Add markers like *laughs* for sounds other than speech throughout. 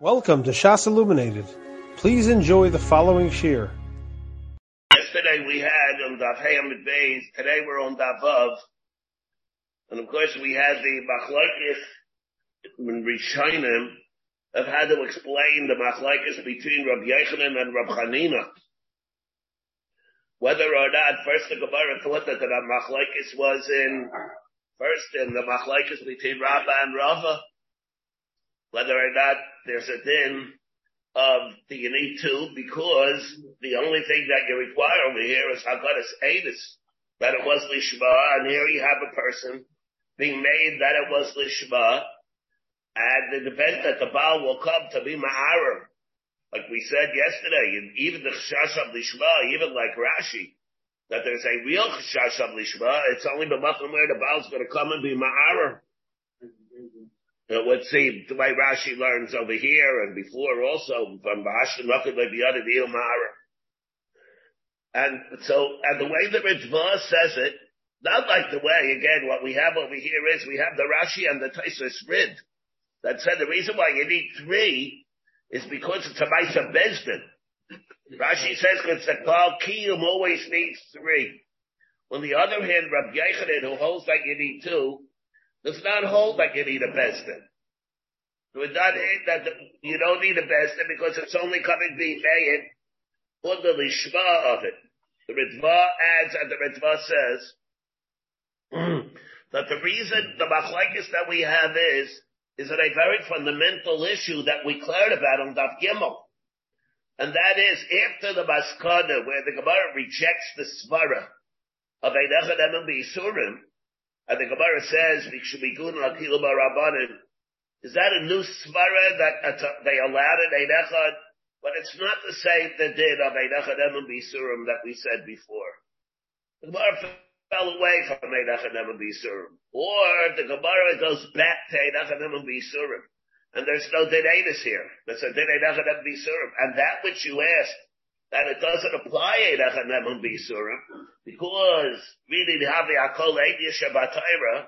Welcome to Shas Illuminated. Please enjoy the following shir. Yesterday we had um, on Daf Hayamid Beis. Today we're on Daf Vav. And of course we had the Machlaikis in Rishonim of how to explain the Machlaikis between Rab Yechanan and Rab Hanina. Whether or not first the Gemara thought that the Machlaikis was in first in the Machlaikis between Rabba and Rava whether or not there's a din of the you need to, because the only thing that you require over here is Haggadah Adis, that it was Lishma, and here you have a person being made that it was Lishma, and the event that the Baal will come to be Ma'arer, like we said yesterday, even the Chash of Lishma, even like Rashi, that there's a real Chash of Lishma, it's only the Makom where the Baal's gonna come and be Ma'arer. It would seem the way Rashi learns over here and before also from Bahashim Rakid by Biyad Mara. And so, and the way the Ritva says it, not like the way, again, what we have over here is we have the Rashi and the Taisus Rid that said the reason why you need three is because it's a Maisa Bezdin. Rashi says because the Klal Kiyum always needs three. On the other hand, Rabbi Yechanan, who holds that you need two, does not hold that you need a bestin. It does that you don't need a bestin because it's only coming being made on the lishma of it. The Ritva adds and the Ritva says *clears throat* that the reason the machlekes that we have is is that a very fundamental issue that we cleared about on Daf Gimel. And that is after the Maskana, where the Gemara rejects the Svara of Eidechad Emel B'Yisurim, and the Gemara says, is that a new svara that they allowed it Echad? But it's not the same that did of Ein Echad Emun Bisurim that we said before. The Gemara fell away from Ein Echad Emun Bisurim. Or the Gemara goes back to Ein Echad Emun Bisurim. And there's no Didatus here. There's a Din Echad Emun Bisurim. And that which you asked, that it doesn't apply Eidach Nemun Bisurim, because really the Havi Akol Eidia Shabbatayra,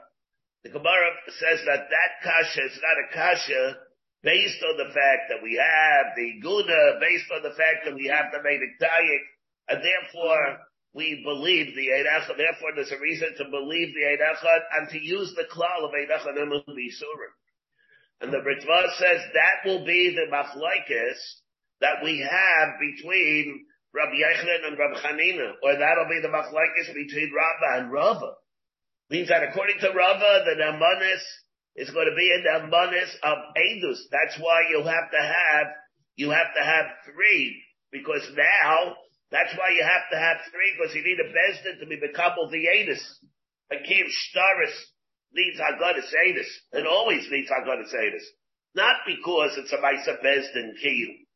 the Gemara says that that kasha is not a kasha based on the fact that we have the Guna, based on the fact that we have the Medic Dayik, and therefore we believe the Eidach, therefore there's a reason to believe the Eidach and to use the klal of Eidach Nemun Bisurim. And the Ritva says that will be the machlaikis that we have between Rabbi Yechanan and Rabbi Hanina, or that'll be the machlekes between Rabba and Rava. Means that according to Rava, the Namanis is going to be a Namanis of Edus. That's why you have to have, you have to have three, because now, that's why you have to have three, because you need a Bezdin to be Bekabal the Edus. Hakim Shtaris needs Haggadah Edus, and always needs Haggadah Edus. Not because it's a Maisa Bezdin Kiyum.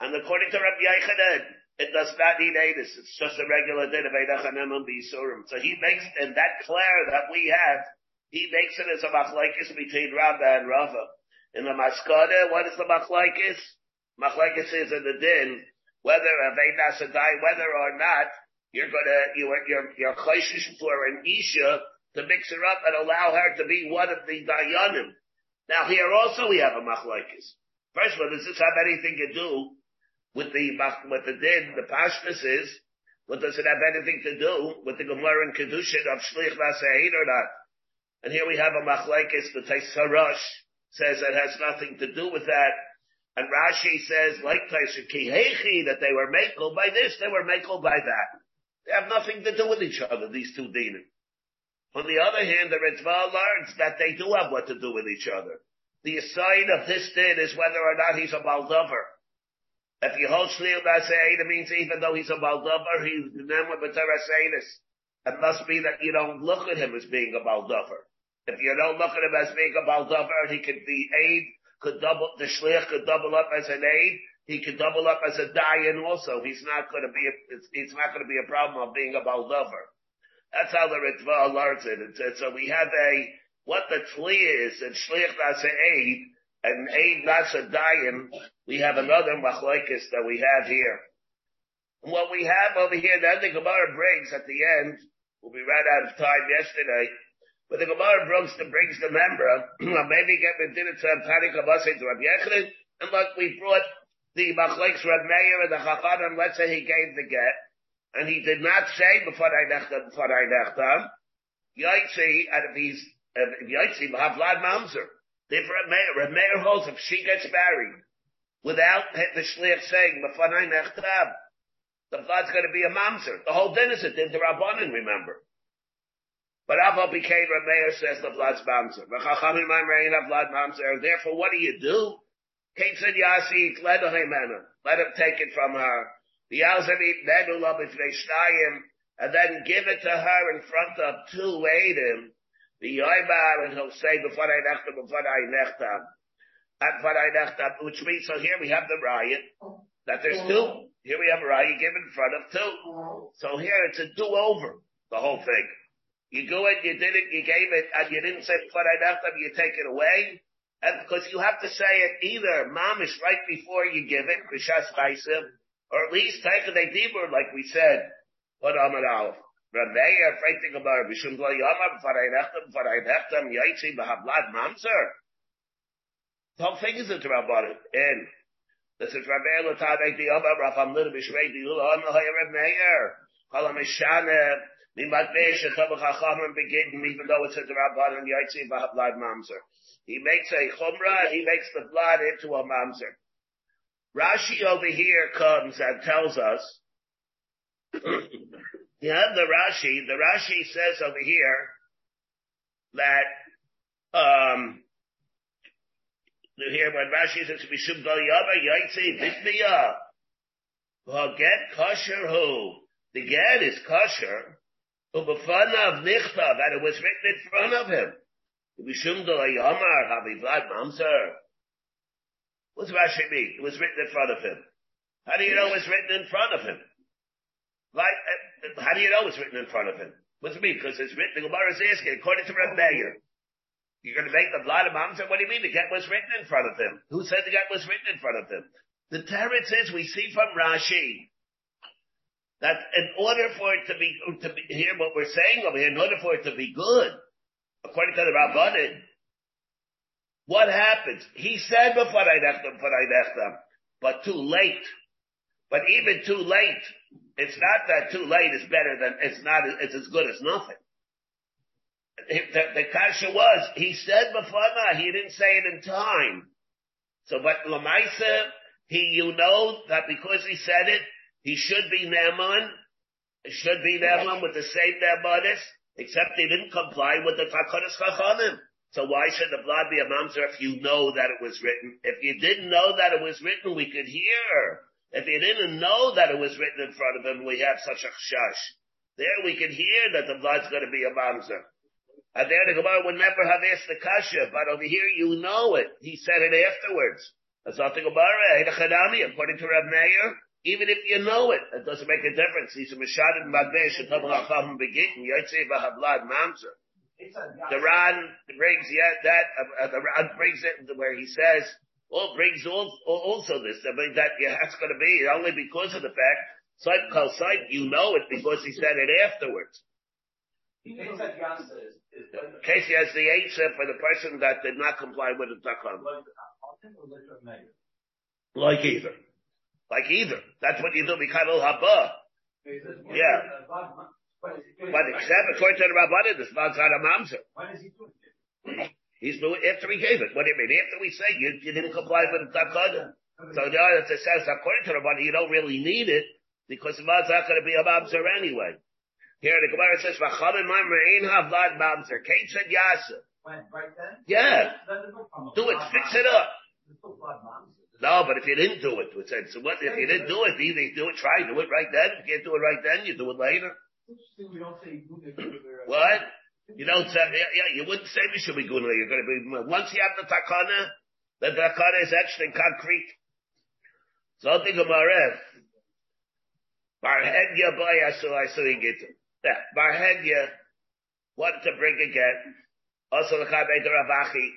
And according to Rabbi Yechanan, it does not need Adis. It's just a regular din of Eidachanem and Bisurim. So he makes, and that clair that we have, he makes it as a machlaikis between Rabba and Rava. In the Maskada, what is the machlaikis? Machlaikis is in the din, whether a Veidasadai, whether or not, you're gonna, you are, you're, you're chayshish for an Isha to mix her up and allow her to be one of the Dayanim. Now here also we have a machlaikis. First of all, does this have anything to do with the with the din, the pashtus is, what does it have anything to do with the Gemara and Kedushin of Shlich Vasein or not? And here we have a machlekes, the Taisarash says it has nothing to do with that. And Rashi says, like Taisar Kihechi, that they were makel by this, they were makel by that. They have nothing to do with each other, these two dinim. On the other hand, the Ritva learns that they do have what to do with each other. The sign of this din is whether or not he's a Baldover. If you hold Shlil Baseida means even though he's a Baldover, he's Nemwa B'Taraseidis. It must be that you don't look at him as being a Baldover. If you don't look at him as being a Baldover, he could be aid, could double, the Shlich could double up as an aid, he could double up as a Dayan also. He's not to be, a, it's, it's not to be a problem of being a Baldover. That's how the Ritva learns it. It's, it's, so we have a, what the Tli is, and Shlich aid and Aid Nasa Dayan, we have another machlekes that we have here. And what we have over here, then the Gemara brings at the end, we'll be right out of time yesterday, but the Gemara brings the, brings the member, *clears throat* maybe get the dinner to Panik Abasai to Rabbi Yechid, And look, we brought the Machlekes Reb Meir and the Chachanam, let's say he gave the get, and he did not say before I nechtam, before I nechtam, Yaitzi, and if he's, if uh, Yaitzi, Havlad Mamzer. Therefore, Reb Meir, Reb Meir holds if she gets married, without the Shliach saying, before I the blood's going to be a mamzer. The whole din is a din to Rabbanin, remember. But Aval became Rameir says the blood's mamzer. V'chachamim ma'amrein blood mamzer. Therefore, what do you do? Kate said Yasi, let him take it from her. The Alzavit Nedula b'fnei and then give it to her in front of two Adim. The Yoibar, and he'll say, before I nechtam, before I nechtam. And before I nechtam, which means, so here we have the riot, that there's two. Here we have a riot given in front of two. So here it's a do-over, the whole thing. You do it, you did it, you gave it, and you didn't say nechtam, you take it away. And because you have to say it either mamish right before you give it, chaysim, or at least take a dibur, like we said, what Amar Aleph. Rameir, fighting about Bishum B'farei Nechtam, B'farei Nechtam, Yaitzi, B'havlad Mamzer. The thing is a Rabbanim. And this is Rameir L'tadek the Yomar, Rafam Lidu B'shrei Di Lula, Amar Hoyer Rameir. Kol HaMishana, Mimat Be'esh, Shatab Chachamim Begittin, even though it's a Rabbanim, Yaitzi, B'havlad Mamzer. He makes a chumrah, he makes the blood into a mamzer. Rashi over here comes and tells us, *coughs* you have the Rashi, the Rashi says over here that, um, here when Rashi says, Mishum Gal Yaba Yaitzi Bitmiya, get kosher who? The get is kosher, ubafanav nichta, that it was written in front of him. Mishum Yomar Havivlad Mamzer. What's Rashi mean? It was written in front of him. How do you know it was written in front of him? Like, uh, how do you know it's written in front of him? What's it mean? Because it's written, the Gemara is asking, according to Reb Meir, you're going to make the blood of Mamzer? What do you mean? The get was written in front of him. Who said the get was written in front of him? The Teretz says we see from Rashi that in order for it to be, to be, hear what we're saying over here, in order for it to be good, according to the Rabbanin, what happens? He said before I nechtam, before I nechtam, but too late. But even too late, it's not that too late is better than, it's not, it's as good as nothing. The, the kasha was, he said before that, he didn't say it in time. So, but Lamaisa, he, you know that because he said it, he should be Naaman, should be Naaman with the same Naamanist, except they didn't comply with the Takonis Chachanim. So why should the blood be a mamzer if you know that it was written? If you didn't know that it was written, we could hear. If you didn't know that it was written in front of him, we have such a chash. There we can hear that the blood's going to be a mamzer. And there the Gemara would never have asked the kasha, but over here you know it. He said it afterwards. That's not the Gemara. According to Rav Meir, even if you know it, it doesn't make a difference. He's a Mishadin Madbesh, a Tabal Acham Begitin, Yaitse Bahablad Mamzer. The Ran brings yet that, uh, the Ran brings it to where he says, well, brings all, also this, I mean, that yeah, that's going to be only because of the fact, Saib Kal Saib, you know it because he said it afterwards. Casey has the answer for the person that did not comply with the Takam. Like either. Like either. That's what you do, Mikhail Haba. Yeah. But except according to the Rabbanim, this man's not a mamzer. When is he doing it? He's doing after he gave it. What do you mean? After we say you, you didn't comply with the takana. So the other says according to the Rabbanim, you don't really need it because the man's not going to be a mamzer anyway. Here the Gemara says, "V'chamim ma'mein havlad mamzer." Kate said yasa. Right then. Yeah. Do it. Fix it up. No, but if you didn't do it, so what, if you didn't do it, either you do it, try, do it right then. If you can't do it right then, you do it later. what? You don't say, yeah, yeah, you wouldn't say we should be Mishabiguna. You're going to be, once you have the takana, the takana is etched in concrete. So I think of Maref. Barhegya boy, I saw, I saw you get it. Yeah, Barhegya wanted to bring again. Also the Chabed Ravachi.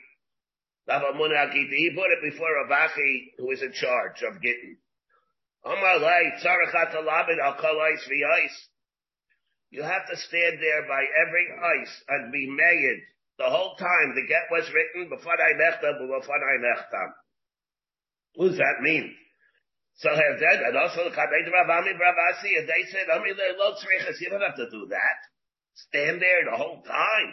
He put it before Ravachi, who is in charge of Gittin. You have to stand there by every ice and be mayed the whole time the get was written before I left them, before I left them. What does that mean? So that, and also the Kabed Ravami Bravasi, and they said, I mean, they low tzrichas, you don't have to do that. Stand there the whole time.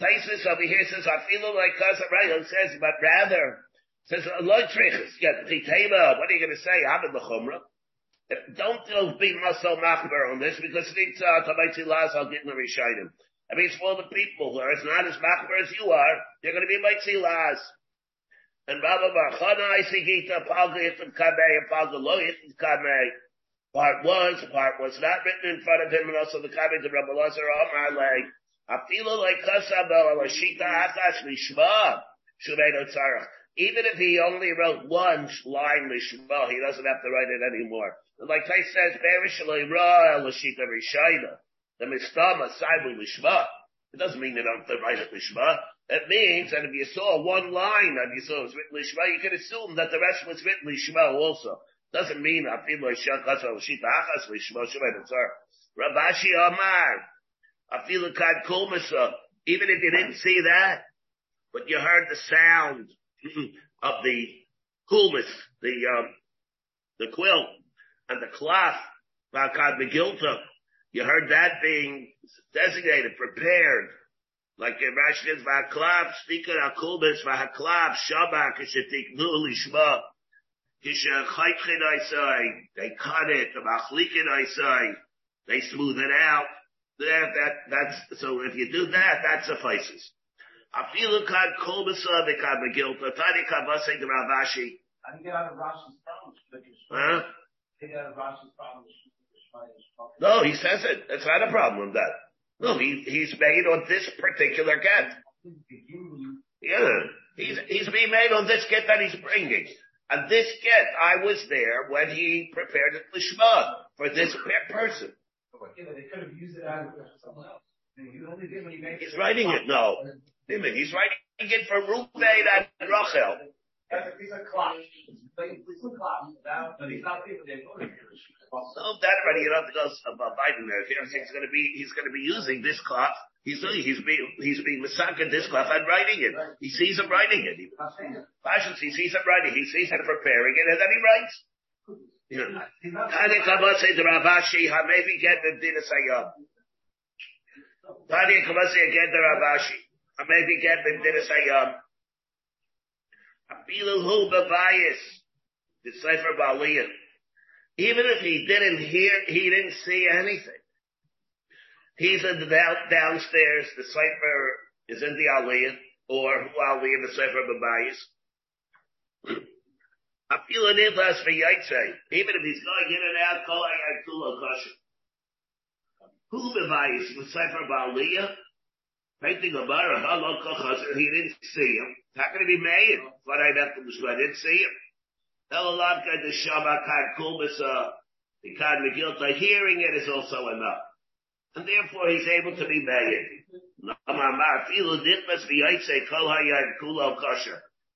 Taisus over here says, I feel like Kasa Rayel says, but rather, says, low tzrichas, Titema, what are you going to say? I'm in the. Don't be muscle machber on this because it's uh tabaiti las I'll get in the rishayim. I mean it's for the people who are not as machber as you are, they're gonna be mighty las. And Rabba Barchana Isigita Palga Yitzim Kamei and Palga Lo Kamei. Part was, part was not written in front of him, and also the comments of Rabbi Lazar Omar like, Afilo like Kasabel Alashita Akash Lishma, Shumedo Tzarach. Even if he only wrote one line Lishma, he doesn't have to write it anymore. Like Tais says, Berishaloi Ra Alashita Rishayna. The Mistama Saibu Lishma. It doesn't mean they don't write it Lishma. It means that if you saw one line and you saw it was written Lishma, you could assume that the rest was written Lishma also. Doesn't mean Afilu Shakas Shita Achas Lishma Shemayim Rabashi Amar. Afilu Kad Kulmasa. Even if you didn't see that, but you heard the sound *clears throat* of the kulmis, the um, the quilt and the cloth, Vakad Megilta, you heard that being designated, prepared, like in Rashi says, "Va'klav stikar akulbes va'haklav shabak kishetiknu lishma kishachaytchin isai." They cut it, the machlikin isai. They smooth it out. That, that, that's, so if you do that, that suffices. Afilu kad kol b'sa v'kad megilta, tani kad v'asei de Ravashi. How do you get out of Rashi's problems? Huh? Get out of Rashi's problems. No, he says it. It's not a problem with that. No, he, he's made on this particular get. Yeah. He's, he's being made on this get that he's bringing. And this get, I was there when he prepared it lishma for this person. Yeah, but they could have used it out of someone else. You only did when you made He's writing it, no. He's writing it for Ruvain and Rachel. These are clocks. These are clocks. Now, but not people they voted So that already, you don't have to go about Biden there. If he he's going to be, he's going to be using this cloth. He's he's being he's being massacred this cloth and writing it. He sees him writing it. He, he sees him writing. He sees him preparing it, and then he writes. You know, Kabase the Ravashi Hamevi get the Dina Sayyam. Um, Tani Kabase get the Ravashi Hamevi get the Dina. Abilu Hu Babayis the Sefer Baliyah. Even if he didn't hear, he didn't see anything. He's in the down, downstairs, the cipher is in the Aliyah, or who Aliyah, the. I feel an influence for Yaitse, even if he's going in and out, Kol Ayat Kulo Kosher. Who Babayis, the cipher Baliyah? Painting a bar, he didn't see him. How can he be made? But I didn't see him. Elalabka the Shabakad Kulbasa, the Kad uh, Megilta, hearing it is also enough. And therefore he's able to be made.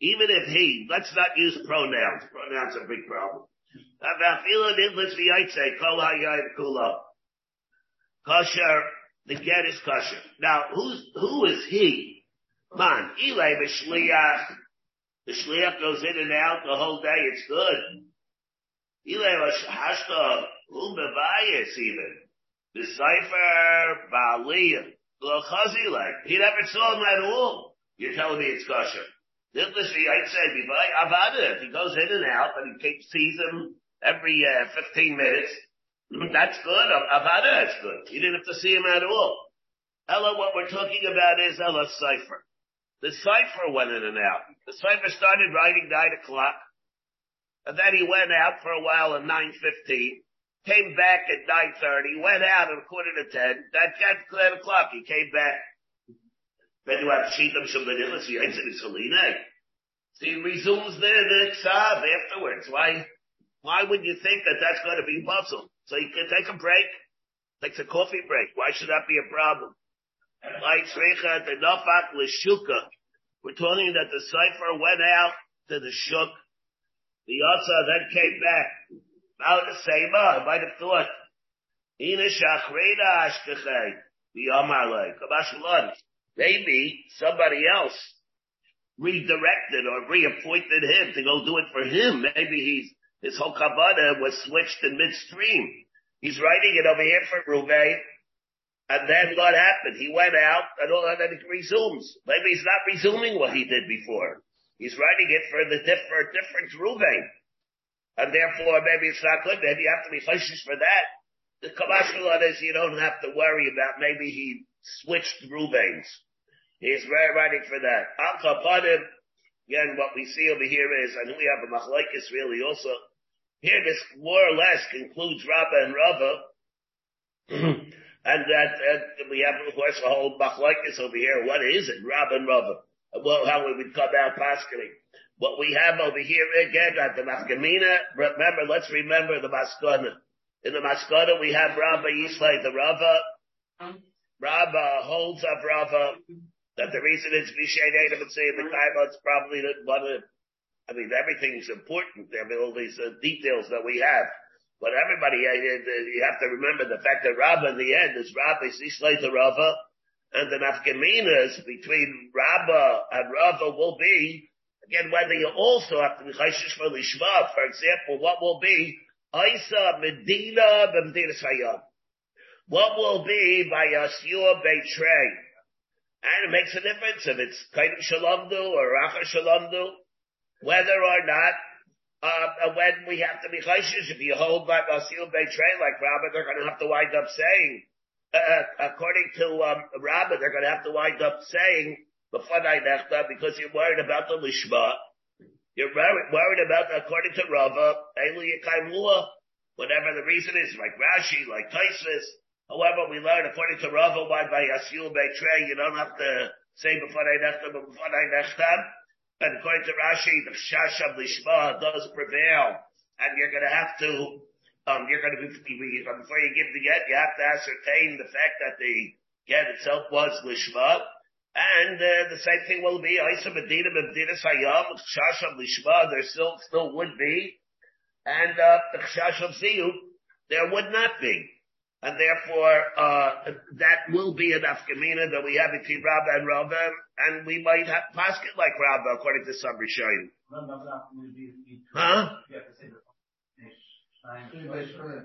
Even if he, let's not use pronouns. Pronouns are a big problem. Kosher, the get is kosher. Now, who's, who is he? Man, Eli B'Shliach, the shliach goes in and out the whole day. It's good. even. The cipher ba'aliyah. Like? He never saw him at all. You're telling me it's kosher. I'd say, Avada, if he goes in and out and he keeps sees him every uh, 15 minutes, Mm, that's good. Avada, that's good. You didn't have to see him at all. Ella, what we're talking about is Ella cipher. The cipher went in and out. The cipher started writing nine o'clock, and then he went out for a while at nine fifteen, came back at nine thirty, went out at quarter to ten. That got ten o'clock. He came back. Then you have ends in Saline. So he resumes the the Ksav afterwards. Why? Why would you think that that's going to be puzzle? So you can take a break, takes a coffee break. Why should that be a problem? We're talking that the cipher went out to the shuk. The Yotza then came back. Now the same uh, I might have thought. Maybe somebody else redirected or reappointed him to go do it for him. Maybe he's, his whole kabbalah was switched in midstream. He's writing it over here for Ruvain. And then what happened? He went out and all and then he resumes. Maybe he's not resuming what he did before. He's writing it for the different, different. And therefore maybe it's not good. Maybe you have to be choshish for that. The Kabbalah is you don't have to worry about maybe he switched Ruvains. He's writing for that. Al Kapadim, again, what we see over here is, and we have a machlaikis really also. Here, this more or less concludes Rabbah and Rava, *clears throat* and that uh, we have, of course, a whole machlaikis over here. What is it, Rabbah and Rava? Well, how we would come out pascally. What we have over here again at the Mafkamina, remember, let's remember the Maskana. In the Maskana, we have Rabba Yislay, the Rava. Rabba holds of Rava that the reason it's Vishay Adam and say the Kaima, it's probably one of, I mean, everything's important. There are all these uh, details that we have. But everybody, uh, you have to remember the fact that Rabba in the end is Rabba, is Ishlaita Rava, and the nafkaminas between Rabbah and Rava will be, again, whether you also have to be Chayshish for Lishma, for example, what will be Isa Medina B'Medina Sayyam. What will be by Yasur Beitrei? And it makes a difference if it's kind of Shalamdu or Racha Shalamdu, whether or not, uh, when we have to be chayshish, if you hold by Basil Beitrei, like Rabbi, they're going to have to wind up saying, uh, according to um, Rabbi, they're going to have to wind up saying, because you're worried about the Lishma, you're worried, worried about, according to Rava, whatever the reason is, like Rashi, like Taisus, However, we learn according to Rava why by Yasil Beitrei you don't have to say before nechtam but before nechtam. And according to Rashi, the Shash of Lishma does prevail, and you're going to have to, um, you're going to be before you give the get, you have to ascertain the fact that the get itself was Lishma. And uh, the same thing will be Isa Medina Medina Sayam Chash of Lishma. There still still would be, and uh, the Chash of Ziyu there would not be. And therefore, uh, that will be an afkamina that we have between Rabba and Rabba, and we might have basket like Rabba according to some Rishonim. Huh?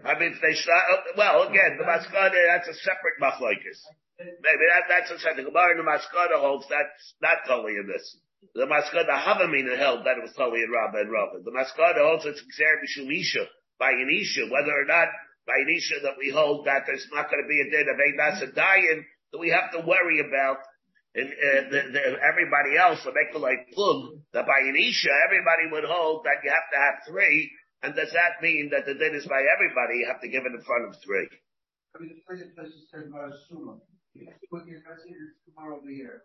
I mean, they start, well, again, the Maskana, that's a separate machlokes. Maybe that, that's a separate. The Gemara in the Maskana holds that's not totally in this. The Maskana Havamina held that it was totally in Rabba and Rabba. The Maskana holds it's Xer Mishumisha by an Isha, whether or not by Nisha that we hold that there's not going to be a din of Eidas and Dayan that we have to worry about and uh, the, the, everybody else the like plug that by Anisha everybody would hold that you have to have three. And does that mean that the din is by everybody? You have to give it in front of three. I mean, the first place is said about Suma. Tomorrow over here.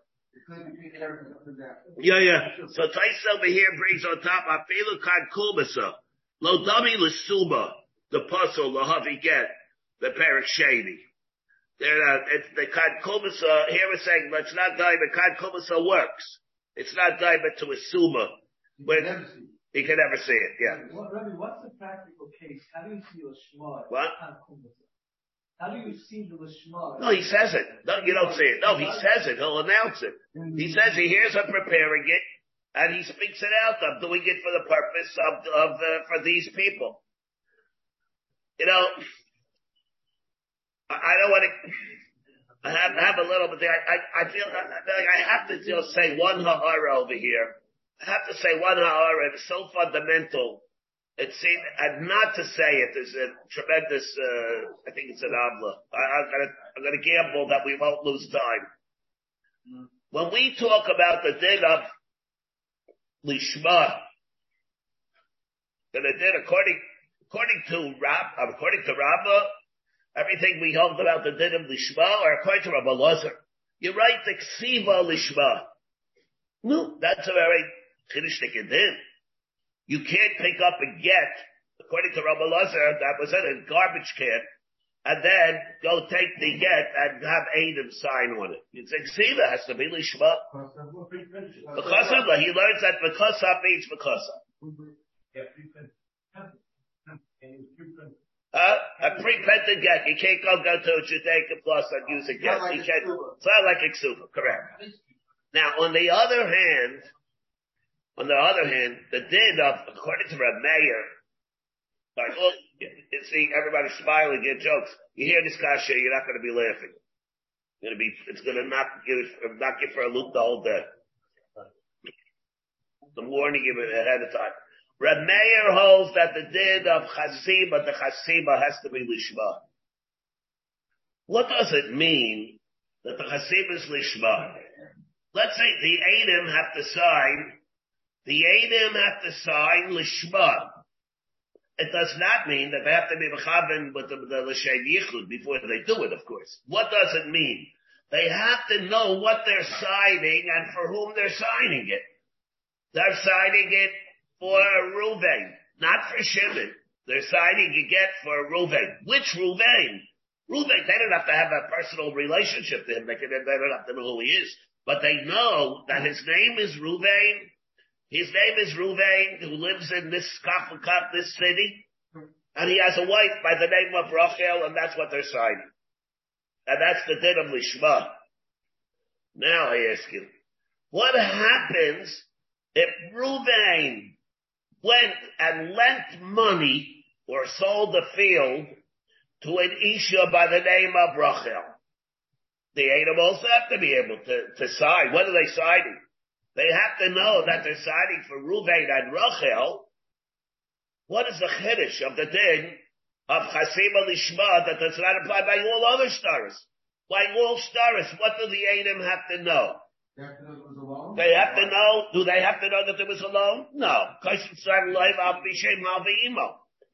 Yeah, yeah. So Tais over here brings on top Afilu Kubasa. Lo Dami Lasuma the puzzle, the Havi get, the Perik Shady. There, uh, it's the Kad Kumasa, here we're saying, but it's not Daiba, Kad Kumasa works. It's not Daiba to assume But he can never see it, yeah. What, Rabbi, what's the practical case? How do you see a Shema? What? How do you see the Lishma? No, he says it. No, you don't see it. No, he says it. He'll announce it. He says he hears him preparing it, and he speaks it out. I'm doing it for the purpose of, of uh, for these people you know, I don't want to. I have, have a little but there. I, I feel like I have to just say one ha'ara over here. I have to say one ha'ara. It's so fundamental. It seems, and not to say it is a tremendous, uh, I think it's an avla. I'm gonna, I'm gonna gamble that we won't lose time. When we talk about the din of lishma, then the din according, according to Rab, uh, according to Rabba, everything we hold about the din of lishma, or according to Rabba Lazar, you write the ksiva lishma. No, that's a very chiddushnik din. You can't pick up a get, according to Rabbi Lazar, that was in a garbage can, and then go take the get and have Adam sign on it. It's ksiva has to be lishma. Because he learns that because of means because uh, a pre-printed get. You can't go, go to a Judaica Plus and use a get. Like you can't. It's not like a Ksuba, correct. Now, on the other hand, On the other hand, the din of, according to Reb Meir, like, oh, you see everybody smiling, get jokes. You hear this kasha, you're not going to be laughing. It's going to be, it's going to not give, not give for a loop the whole day. The warning it ahead of time. Meir holds that the din of chasima, the chasima has to be lishma. What does it mean that the chasima is lishma? Let's say the Adam have to sign, the Adam have to sign lishma. It does not mean that they have to be mechaben with the, the l'shem yichud before they do it, of course. What does it mean? They have to know what they're signing and for whom they're signing it. They're signing it for Ruvain, not for Shimon. They're signing a get for Ruvain. Which Ruvain? Ruvain, they don't have to have a personal relationship to him. They, can, they don't have to know who he is. But they know that his name is Ruvain. His name is Ruvain, who lives in this Kafakaf, this city. And he has a wife by the name of Rachel, and that's what they're signing. And that's the din of Lishma. Now I ask you, what happens if Ruvain went and lent money or sold the field to an Isha by the name of Rachel. The Adam also have to be able to, to sign. What are they signing? They have to know that they're signing for Ruvain and Rachel. What is the chiddush of the din of Chasima Lishma that does not apply by all other stars? By all stars, what do the Adam have to know? They have to know it was a loan? They have to know, do they have to know that there was a loan? No.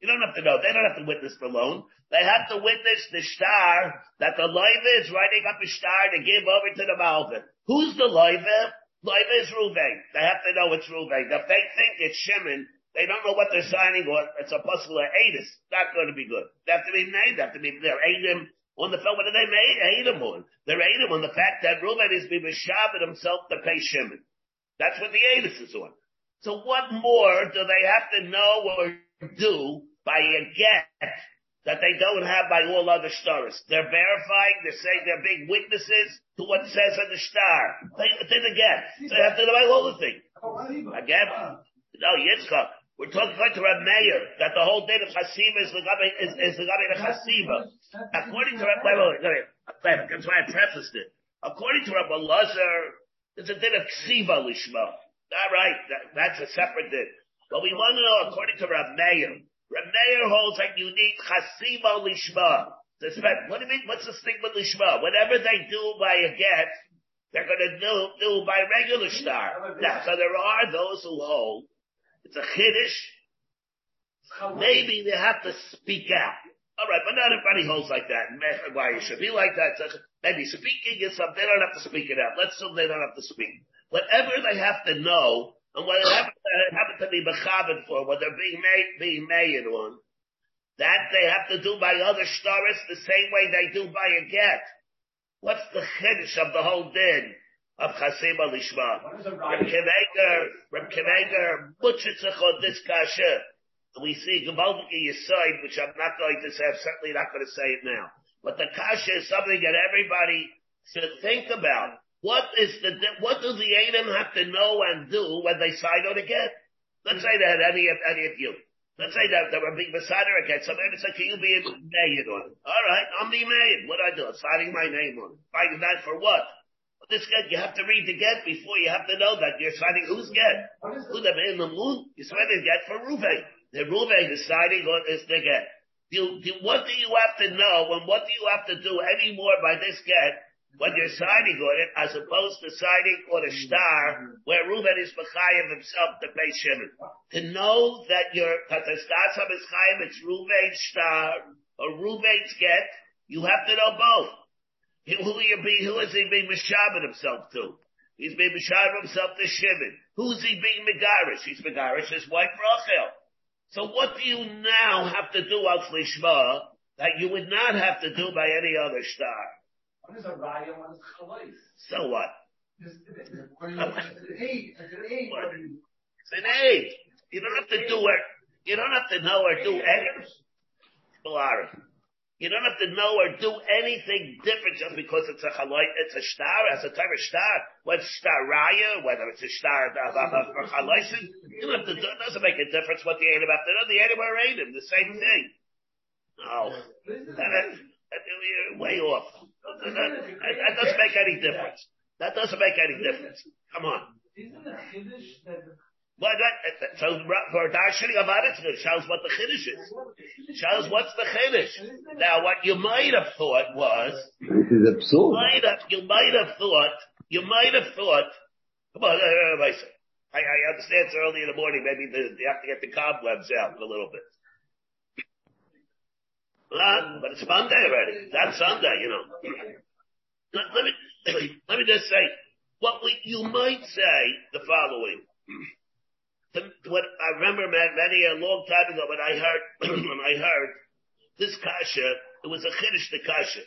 You don't have to know. They don't have to witness the loan. They have to witness the star that the loiva is writing up a star to give over to the Malvin. Who's the loiva? Loiva is Ruvain. They have to know it's Ruvain. If they think it's Shimon, they don't know what they're signing or it's a puzzle of Adis. Not going to be good. They have to be made. They have to be, they're Adim on the fact, do they made? Adim on? They're Adim on the fact that Ruvain is being Shabbat himself to pay Shimon. That's what the Adis is on. So what more do they have to know or do by a get that they don't have by all other stars. They're verifying, they're saying they're big witnesses to what says in the star. They, they get. So they have to know by all the thing. Again, no, Yitzchak. We're talking about Reb Meir, that the whole day of Chasima is the is, is the the Chasima. According to Reb, that's why I prefaced it. According to Reb Elazar, it's a din of Ksiva Lishma. All right, that, that's a separate din. But we want to know, according to Reb Meir, Reb Meir holds that you need chasima lishma. What do you mean? What's the stigma lishma? Whatever they do by a get, they're going to do, do by regular star. Now, so there are those who hold it's a chiddush. Maybe they have to speak out. All right, but not everybody holds like that. Why it should be like that? Maybe speaking is something they don't have to speak it out. Let's assume they don't have to speak. Whatever they have to know, and what happen, happen to be mechaven for, what they're being made, being made on, that they have to do by other stars the same way they do by a get. What's the chiddush of the whole din of chasim alishma? Reb Akiva Eiger, Reb Akiva Eiger, butchitzach on this kasha. We see Gabaldik Yisoid, which I'm not going to say, I'm certainly not going to say it now. But the kasha is something that everybody should think about. What is the, what do the Adam have to know and do when they sign on a get? Let's say that any of, any of you. Let's say that they were being beside a get. Somebody said, can you be made on it? All right, I'm the made. What do I do? I'm signing my name on it. Signing that for what? This get, you have to read the get before you have to know that you're signing who's get. Who the in the moon? You're signing get for Ruvain. The Ruvain is signing on is the get. You, you, what do you have to know and what do you have to do anymore by this get when you're signing on it, as opposed to signing on a star where Reuben is Mechayev himself to pay Shimon. To know that your Tatastasam is Chayev, it's Reuben's star, or Reuben's get, you have to know both. Who, you be, who is he being Meshabed himself to? He's being Meshabed himself to Shimon. Who's he being Megarish? He's Megarish, his wife Rachel. So what do you now have to do al Lishma that you would not have to do by any other star? Is a raya? What is chalais? So what? It's an it's an eight. It's an eight. You don't have to do it. You don't have to know or do any. You don't have to know or do anything different just because it's a chalai, it's a star, it's a type of star. Whether it's star raya, whether it's a star for chalaisin, you don't have to, it doesn't make a difference what the Adam have to know. The Adam are Adam, the same thing. No. That, you're way off. That, that, doesn't make any difference. That doesn't make any difference. Come on. Isn't Kiddush that the What, what, so for about it, it shows what the Kiddush is. Shows what's the Kiddush. Now what you might have thought was, This is absurd. might have, you might have thought, you might have thought, come on, I, I understand it's early in the morning, maybe the, you have to get the cobwebs out a little bit. Uh, but it's Monday already. That's Sunday, you know. Let, let me, *clears throat* let me just say, what we, you might say the following. *clears throat* What I remember many a long time ago when I heard, *clears throat* when I heard this kasha, it was a chiddush the kasha.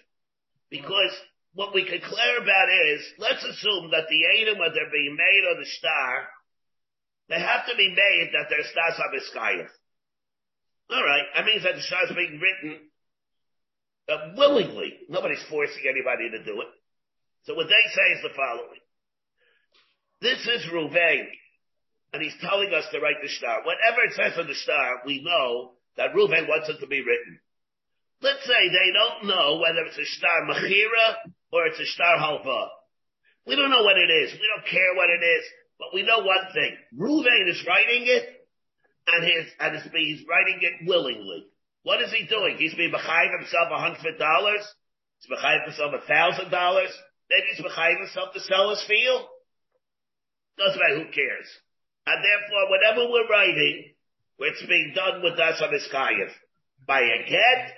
Because what we could clear about is, let's assume that the Edom, when they're being made on the star, they have to be made that they're stars of Iskayah. Alright, that means that the star is being written uh, willingly. Nobody's forcing anybody to do it. So what they say is the following. This is Ruvain, and he's telling us to write the star. Whatever it says on the star, we know that Ruvain wants it to be written. Let's say they don't know whether it's a star Mechira or it's a star Halva. We don't know what it is. We don't care what it is, but we know one thing. Ruvain is writing it, and his, and he's writing it willingly. What is he doing? He's being behind himself a hundred dollars. He's behind himself a thousand dollars. Maybe he's behind himself to sell his field. Doesn't matter. Who cares? And therefore, whatever we're writing, it's being done with us on his kayev. By a get,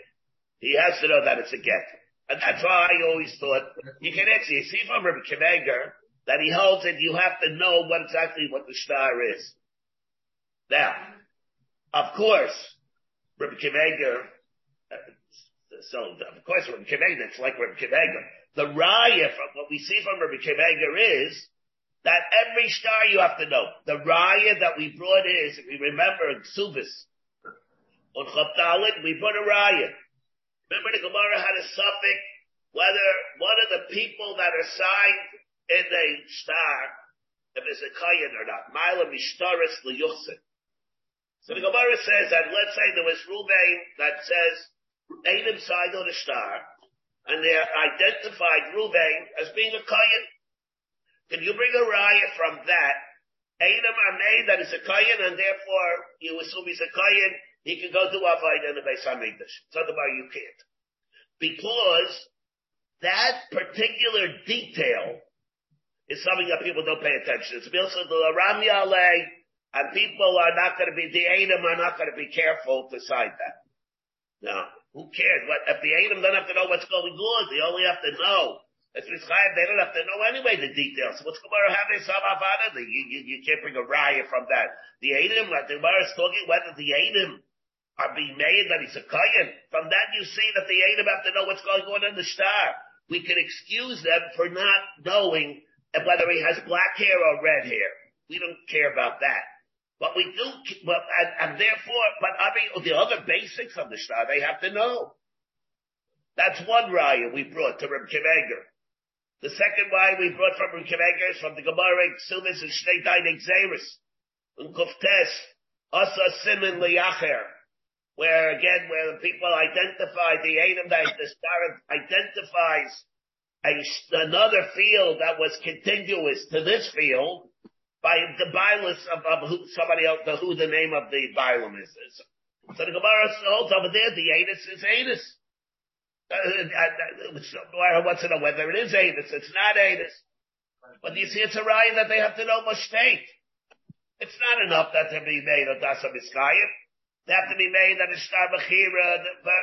he has to know that it's a get. And that's why I always thought, you can actually see from Rabbi Akiva Eiger that he holds it, you have to know what exactly what the star is. Now, of course, Rabbi Akiva Eiger, uh, so of course Rabbi Akiva Eiger, it's like Rabbi Akiva Eiger. The raya from what we see from Rabbi Akiva Eiger is that every star you have to know. The raya that we brought is, if you remember in on Chaptalit, we brought a raya. Remember the Gemara had a suffix whether one of the people that are signed in the star, if it's a kayan or not. Mila mishtaris liyuchsin. So the Gemara says that let's say there was Ruvain that says Adam signed on a star, and they identified Ruvain as being a kayan. Can you bring a raya from that? Are made that is a kayan, and therefore you assume he's a kayan. He can go to Avodah in the Beis Hamikdash. So the you can't, because that particular detail is something that people don't pay attention. It's also the Ram and people are not going to be, the Adam are not going to be careful to cite that. Now, Who cares? What, if the Adam don't have to know what's going on, they only have to know. It's Mitzchayim, they don't have to know anyway the details. What's Gemara having some avada? You, you, you can't bring a raya from that. The Adam, like the Gemara is talking whether the Adam are being made that he's a kayan. From that you see that the Adam have to know what's going on in the star. We can excuse them for not knowing whether he has black hair or red hair. We don't care about that. But we do, but, and, and therefore, but I mean, the other basics of the star, they have to know. That's one raya we brought to Reb Akiva Eiger. The second raya we brought from Reb from the Gemara Suvis and Shnei Xeris. And Kuftes, Asa Simon Liacher. Where again, where the people identify the Adam that the star identifies a, another field that was contiguous to this field, by the bilus of, of who, somebody else, the, who the name of the bilum is. So the Gemara holds over there, the anus is anus. Uh, uh, wants to know whether it is anus, it's not anus. But you see, it's a ryan that they have to know mistake. It's not enough that to be made of Dasa Miskayim. They have to be made that it's Shtar Bechira, but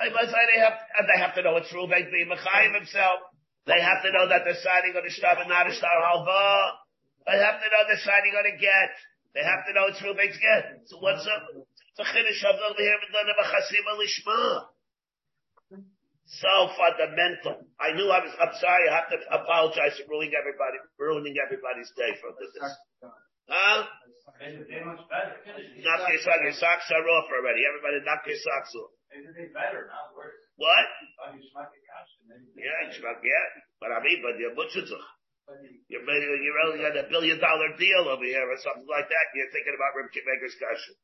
I must say they have, they have to know it's Ruben being Mechayim himself. They have to know that they're signing on the Shtar, but not a Shtar Halva. They have to know the side you're gonna get. They have to know it's Ruben's get. So what's up? It's a chiddush of over here done of a chasima lishma. So fundamental. I knew I was, I'm sorry, I have to apologize for ruining everybody, ruining everybody's day for this. Huh? Knock your socks, your socks are off already. Everybody knock your socks off. Better, not worse? What? Yeah, yet. But I mean, but you're mutzitzach. You're, you're only got a billion dollar deal over here or something like that. You're thinking about Reb Maker's kasha.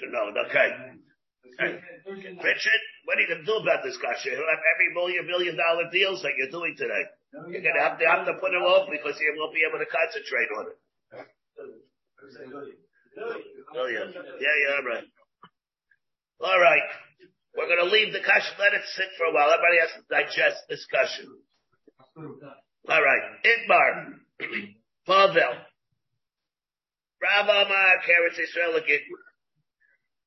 But then again, get there. But then again, So no, okay. Mm-hmm. Richard, what are you going to do about this kasha? He'll have every million, million dollar deals that you're doing today. You're going to have to, have to put it off because you won't be able to concentrate on it. Million. Yeah, yeah, right. All right. We're going to leave the kasha, let it sit for a while. Everybody has to digest this discussion. All right. Itmar. *clears throat* Pavel. Rav Amar, Keretz Israel again.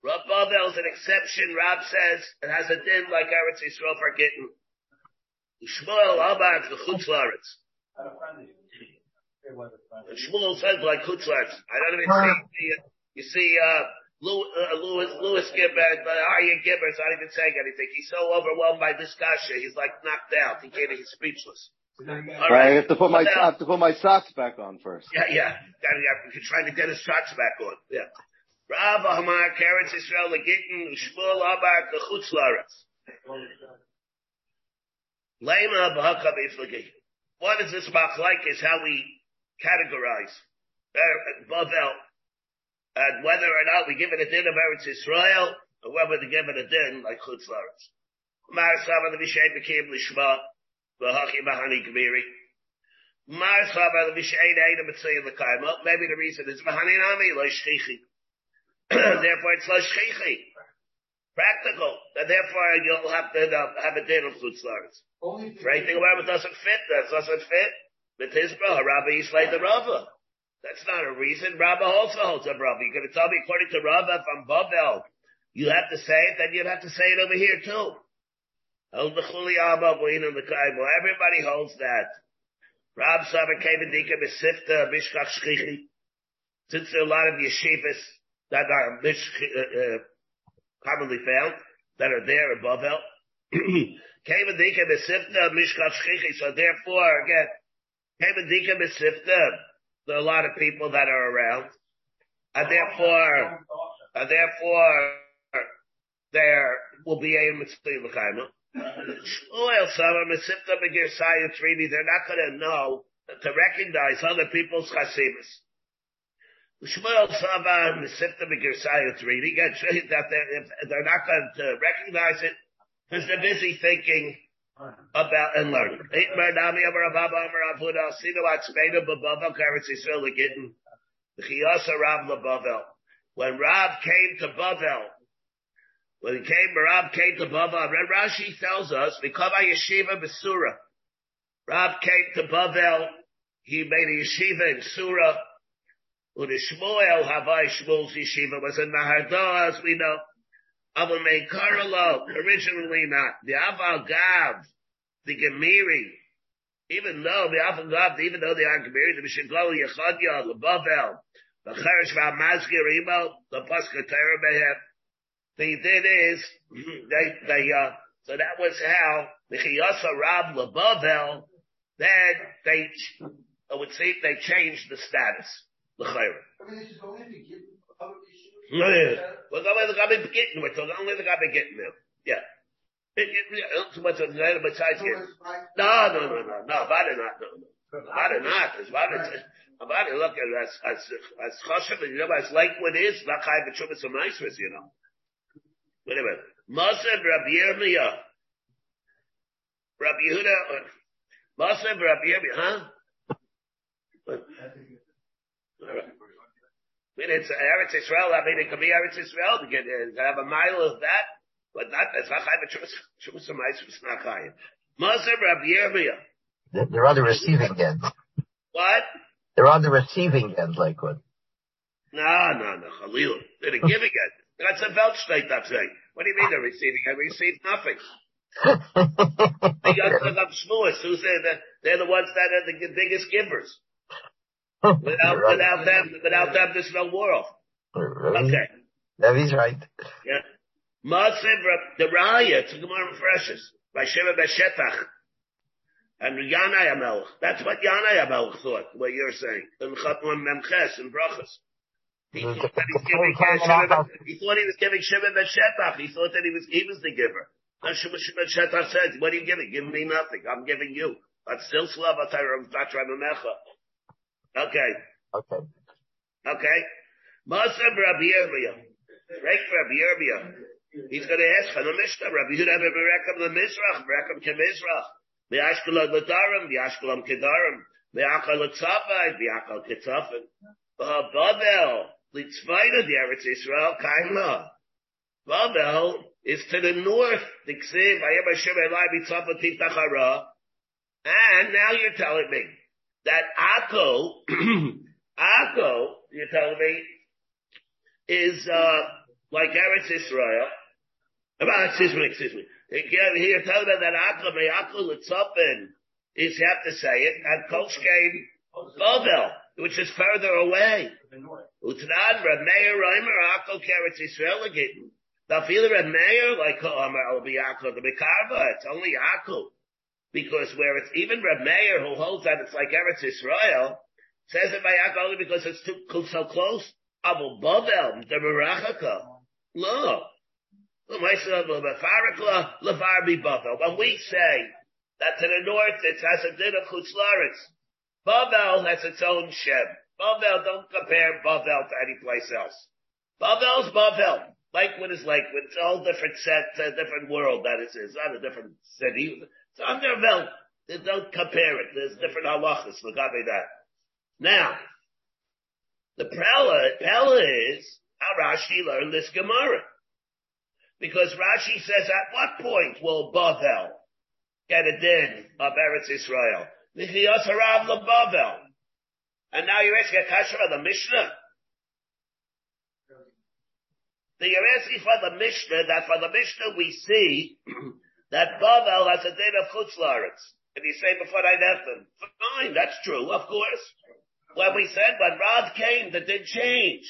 Rav Pavel is an exception. Rav says it has a din like Eretz Israel for getting. Shmuel Amar is the Chutz Laaretz. And Shmuel says like Chutz Laaretz. I don't even see, the, you see, uh, Louis, uh, Louis, Louis Gibbard, but Arya Gibbard's not even saying anything. He's so overwhelmed by this discussion. He's like knocked out. He can't, he's speechless. All I have to put my, Pavel. I have to put my socks back on first. Yeah, yeah. Gotta, yeah. You're trying to get his shots back on. Yeah. Rav Hamar, Keretz Israel, Legittin, Shmuel Abar, the Chutz Laaretz. Lema B'Haka B'Iflagi. What is this machlaik is how we categorize uh, Bavel, and whether or not we give it a din of Eretz Israel, or whether we give it a din like Chutz Laaretz. Mar Saba the Vishay became Lishma, B'Haki Bahani Gmiri. Mar Saba the Vishay Eida Mitzay L'Kaima. Maybe the reason is Bahani Nami, Lo. *clears throat* Therefore it's lashchichi. Practical. And therefore you'll have to uh, have a din of Chutz Laaretz. only. For anything wherever it doesn't fit, that doesn't fit. B'Tizbra, Rabbi Yislay the Rava. That's not a reason. Rabba also holds a Rava. You're going to tell me according to Rava from Babel, you have to say it, then you'd have to say it over here too. Hold the Chuli Abba, Buin and the Kaimo. Everybody holds that. Rab Saba came in Dika Besifta, Mishkach Shchichi. Since there are a lot of yeshivas that are uh, uh, commonly found, that are there above *clears throat* Shchichi. So therefore, again, there are a lot of people that are around. And therefore, and therefore, there will be a mitzvah they're not going to know to recognize other people's chasimas. Shmuel Sama Mesipta Begirsaya Treaty, get *laughs* that they're, they're not going to recognize it because they're busy thinking about and learning. When Rav came to Bavel, when he came, Rav came to Bavel, and Rashi tells us, because by yeshiva Besura, Rav came to Bavel, he made a yeshiva in Surah, when Shmuel Havai Shmuel's yeshiva was in Mahardah, as we know. Avamei Karalo, originally not. The Aval Gav, the Gemiri, even though the Aval Gav, even though they are Gemiri, the Mishigol Yechadya, the Bavel, the Cheresh Vamazgir Imo, the Paska Behem, they did is, *clears throat* they, they, uh, so that was how the Chiyasa Rab Labavel, then they, I would say they changed the status. L'chayra. I mean, this is only to give other Yeah, issues. We're only the Gabi getting, we're talking only the Gabi getting them. Yeah. It, it, it, not too much of the besides So here. it's like- No, no, no, no, no, Vada not, no, no. Vada not, is Vada, Vada, look as, as, as Choshev, you know, as Lakewood is, not Chai B'Trumas and Maisris, you know. Minute. Masev Rabbi Yirmiyah. Rabbi Yehuda, Masev Rabbi Yirmiyah, huh? What? I mean, it's Eretz Israel. I mean, it could be Eretz Israel to get uh, in. have a mile of that, but not, it's not Trumas and Maisris, it's not Chai. Masev Rabbi Yirmiyah. They're on the receiving end. What? They're on the receiving end, Lakewood. No, no, no, Khalil. They're the *laughs* giving it. That's a Weltstein, that's right. What do you mean they're receiving? I received nothing. *laughs* They got the up Shmuas, who say that they're the ones that are the biggest givers. Without, right. without them, without them, there's no world. Okay. Nevi's right. Yeah. Massive, the Raya, a Gemara Refreshes, by Sheva Beshetach. And Yanai Amelch. That's what Yanai Amelch thought, what you're saying. In Chatman Memches and Brachas. He thought that the- he's giving the- the- Shimon, he thought he was giving Shimon the Shetach. He thought that he was, he was the giver. No, Shimon, Shimon Shetach said, what are you giving? Give me nothing. I'm giving you. But still Slava Tyram Tatranunecha. Okay. Okay. Okay. Masab Rabbi Yirmiyah. For Rabbi Yirmiyah. He's going to ask for the Mishnah. Rabbi Yehuda Berekam the Mizrach, Berekam ke Mizrach. The Ashkelon Ladarim, the Ashkelon Kedarim. The Achal Tzafai, the Achal Ketzafin. Babel, Litzvaina, the Eretz Israel, Kaima. Babel is to the north. The Ksiv, Ayam Hashem Elai Mitzafa Tiftachara. And now you're telling me that Akko, *clears throat* Akko, you're telling me, is, uh, like Eretz Israel. Excuse me, excuse me. Here, tell me that Akko, may Akko Litzafin, is you have to say it, and Kolshkein, Babel, which is further away. Utnan, Rameir, Reimer, Akko, Eretz Israel again. Now, feel Rameir, like, oh, I'll be Akko, the Mekarva, it's only Akko. Because where it's even Reb Meir who holds that it's like Eretz Israel, says it by Yaakov only because it's too so close. Abu Babel, the Merachaka. No. When we say that to the north it has a din of Chutzlaritz, Babel has its own Shem. Babel, don't compare Babel to any place else. Babel's Babel. Lakewood is Lakewood. It's all different set, a different world that is. Not a different city. It's under Belt. Don't compare it. There's different halachas. At that. Now, the Pella, Pella is how Rashi learned this Gemara. Because Rashi says, at what point will Bavel get a din of Eretz Israel? Harav Bavel. And now you're asking a kasha for the Mishnah? So you're asking for the Mishnah, that for the Mishnah we see *clears throat* that Bavel has a din of Chutzlaritz. And you say before I left them, fine, that's true, of course. When we said when Rav came, that did change.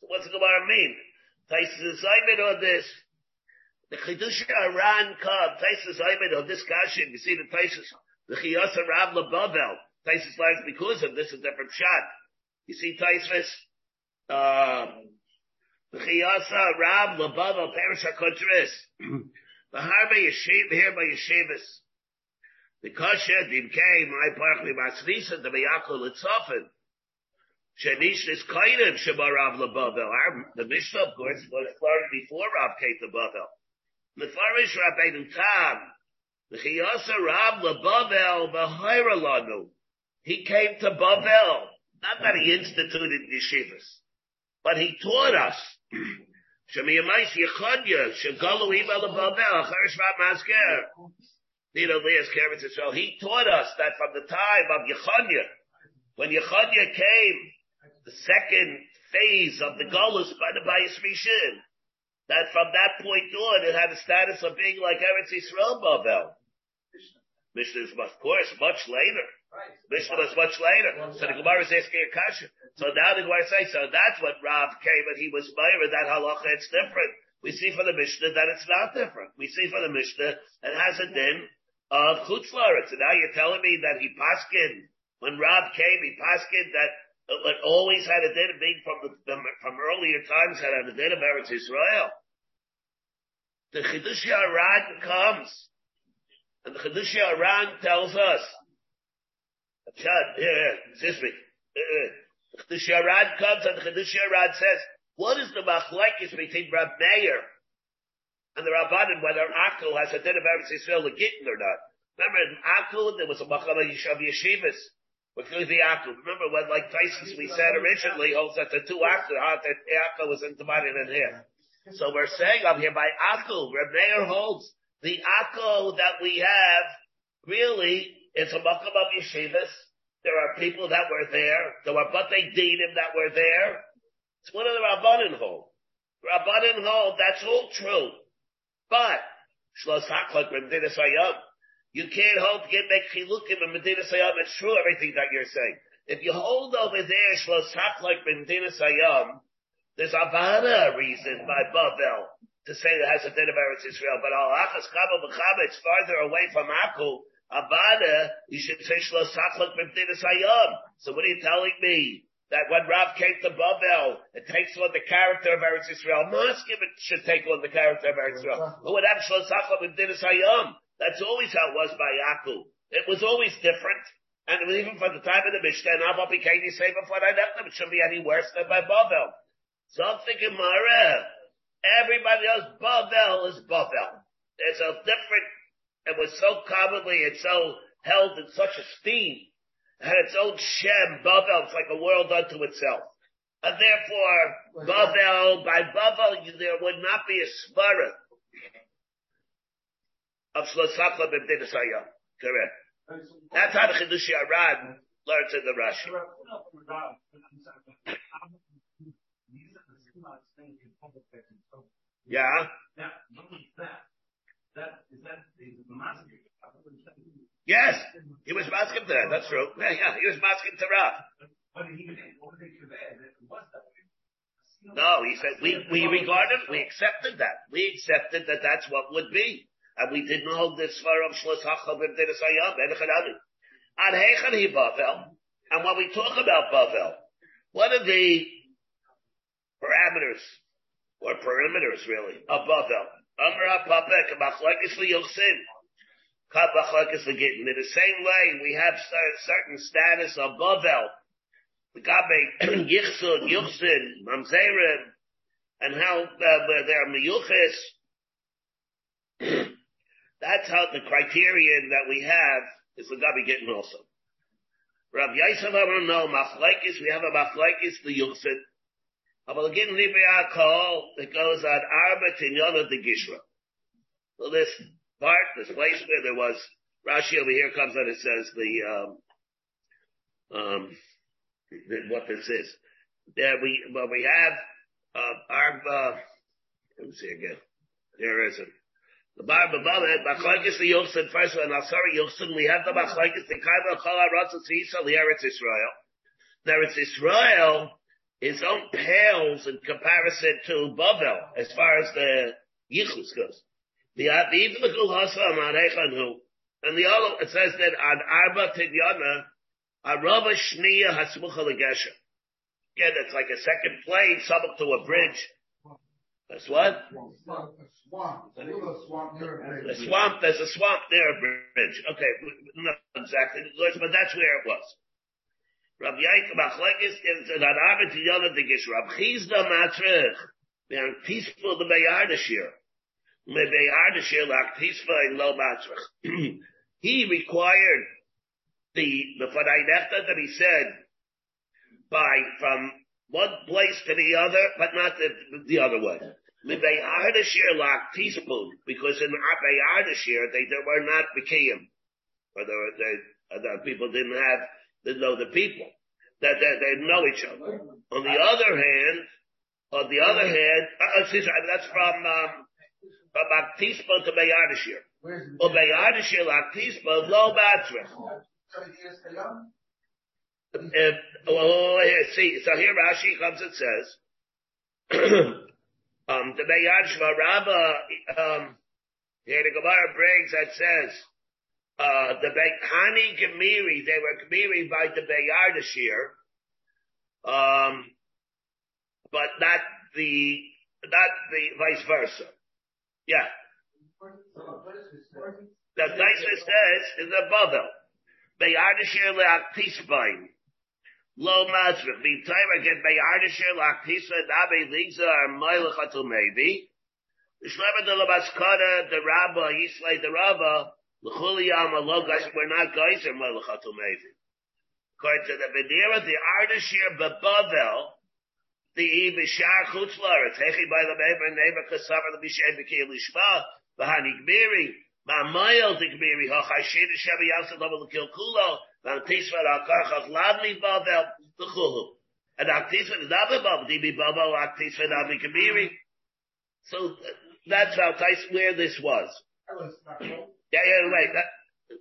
So what's the Gemara mean? Taisus Ayman on this. The Chidush Aran come, Taisus Ayman on this Kashin. You see the Taisus, the Chiyasa Rav Bavel. Taisus lies because of this, is a different shot. You see Taisus, um, the Chiyasa Rav Labavel Perish HaKotris. The Harbe Yeshiv here by Yeshivas. The Kasha Dim my partly Masvisa, the Miyakul Litzofin. Shanish is Kainim Shema Rav Labavel. The Mishnah, of course, was started before Rav came to Bavel. Mefarish Rabbeinu Tam. The Chiyasa Rav Labavel V'Haira Lanu. He came to Bavel. Not that he instituted yeshivas, but he taught us. *clears throat* Shemiyamais Yechadya, Shagalu Ima Bavel, Cherish Masker. Nino Leas Keretz Israel. He taught us that from the time of Yechadya, when Yechadya came, the second phase of the Golus by the Bayis Rishon, that from that point on, it had the status of being like Eretz Yisrael Bavel. Mishnah is, of course, much later. Mishnah was much later. So the Gemara is asking a kasha. So now the Gemara says, so that's what Rav came and he was Meir, that halacha, it's different. We see for the Mishnah that it's not different. We see for the Mishnah it has a din of chutzlaritz. And now you're telling me that he paskin, when Rav came, he paskin that it always had a din of being from the, from earlier times had a din of Eretz Israel. The Chidush Aran comes, and the Chidush Aran tells us, Excuse me, uh, uh, the Chidush Aran comes and the Chidush Aran says, what is the machlekes between Rab Meir and the Rabbanim whether Akil has a din of Eretz Yisrael Gittin or not? Remember in Akil there was a machal of yeshivas. Which was the Akil. Remember when like Tyson we said originally holds that the two Akil, ah, that Akil was in divided in here. So we're saying up here by Akil, Reb Meir holds the Akil that we have really is a makam of yeshivas. There are people that were there. There were Batei Dinim that were there. It's one of the Rabbanin hold. Rabbanin hold, that's all true. But, Shlos Haklak Medina Sayyam, um, you can't hold, get make chilukim in Medina Sayyam. Um, it's true everything that you're saying. If you hold over there Shlos Haklak Medina Sayyam, um, there's Avada reason by Babel to say it has a din of Eretz Israel, but Al Achas Chaba B'Chaba, it's farther away from Akul. Avada, you should say Shlos Haklak Medina Sayyam. So what are you telling me? that when Rav came to Babel, it takes on the character of Eretz Yisrael. Moskim it should take on the character of Eretz Yisrael. Who would have Shlosachla B'Dinis Hayom? That's always how it was by Yaakov. It was always different. And even from the time of the Mishnah, Abba became the same before I left it shouldn't be any worse than by Babel. So I'm thinking, Mara, everybody else, Babel is Babel. It's a different, it was so commonly, it's so held in such esteem, had its own Shem, Babel, it's like a world unto itself. And therefore, Babel, by Babel, there would not be a svara of Shlosachla B'Bdin Correct. That's how the Chidushi Arad learns in the Rashi. Yeah. Yes, he was masking to that. That's true. Yeah, yeah, he was masking to Rav. No, he said we we regarded, we accepted that. We accepted that that's what would be, and we didn't hold this far of Shlos Hachav Sayam and Hechan he Bavel. And when we talk about Bavel, what are the parameters or perimeters really of Bavel? Amra Papek Machlekes Yosin. In the same way, we have certain status above Bavel, the Gabe Yichsud, Yuchsin, Mamzerim, and how uh, they're Miyuchis. *clears throat* That's how the criterion that we have is the Gabi getting also. Rav Yosef Amar no Machlekes, we have a Machlekes, the Yuchsin. Aber again, Libya call that goes on Arba Tinyana the Gishra. So this part, this place where there was Rashi over here comes and it says the um, um, what this is. There we well we have uh, Arba. Let me see again. There isn't. The Bible above it, Machlekes the Yochsin first and Asari Yochsin, we have the Machlekes the Kaima Kol HaRatzos Yisrael, the Eretz Israel. The Eretz Israel, its own pales in comparison to Babel, as far as the Yichus goes. The even the Hasa Amarechanu, and the other, it says that on Arba Tidyana, Araba Shniya Hasmucha Legesha. Again, it's like a second plane, subject to a bridge. That's what? A swamp. A swamp a A swamp, there's a swamp near a bridge. Okay, not exactly, but that's where it was. Rabbi Yaakov Machlekes is an Araba Tidyana the Gish. Rabbi Chizda Matrich, the peaceful the Bayardashir. *clears throat* he required the the Fadainechta that he said by from one place to the other, but not the, the other way. teaspoon, because in Bayardashir they, they were not Bekiyim. Or they, were- they, the people didn't have, didn't know the people. That they, they know each other. On the other hand, on the other hand, uh, excuse me, that's from, um, from Aktispa to Bayardashir. Or? Bayardashir, Aktispa, lo batrich. Seventy to young? Well, see, so here Rashi comes and says, *clears throat* um, the Bayardashir Rabba, um, here the Gemara brings that says, uh, the Hani Gemiri, they were Gemiri by the Bayardashir, um, but not the, not the vice versa. Yeah. The Taisa says is a Babel. Bayardashir le'aktisbain. Lo mazvich. The time again, Bayardashir le'aktisa nabe liza ar moilachatu maybe. The Shlemer de la Baskara, the Rabba, Yislay the Rabba, l'chuliyam alogas, we're not guys ar moilachatu maybe. According to the Benira, the Ardashir bebavel, the Bishar Chutzlar, Techi by the Meber, Neighbor Kasavar, the Bishay Bekir Lishma, the Hanigmiri, Mamayel Digmiri, Hachashir, Shebi Yasad, Level Kilkulo, Van Tisva, Akachach, Ladli Bavel, the Chulu. And Aktisva is not above, Dibi Babo, Aktisva, Nabi Kamiri. So that's how where this was. That was not. Yeah, yeah, wait, that,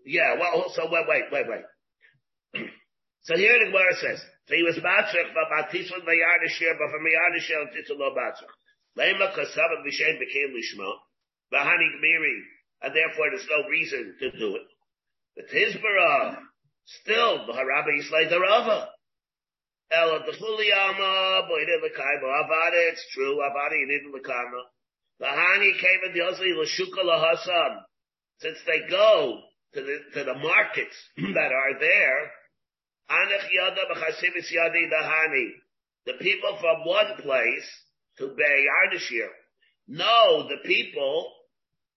yeah, well, so wait, wait, wait, wait. *clears throat* so here the Gemara says, so he was matzrich, but batisman vayardashir, but from vayardashir, it's a low matzrich. Lema kasav v'shem became lishma, v'hani gmiri, and therefore there's no reason to do it. The Tizbara, still, Harabi Yislay the Rava. Ela Dechuli Alma, Boide Lekaima, Avada, it's true, Avada, you didn't Lekaima. Lahani came the Ozli, Lashuka Lahasam. Since they go to the, to the markets *clears throat* that are there, The people from one place to Bay Ardashir know the people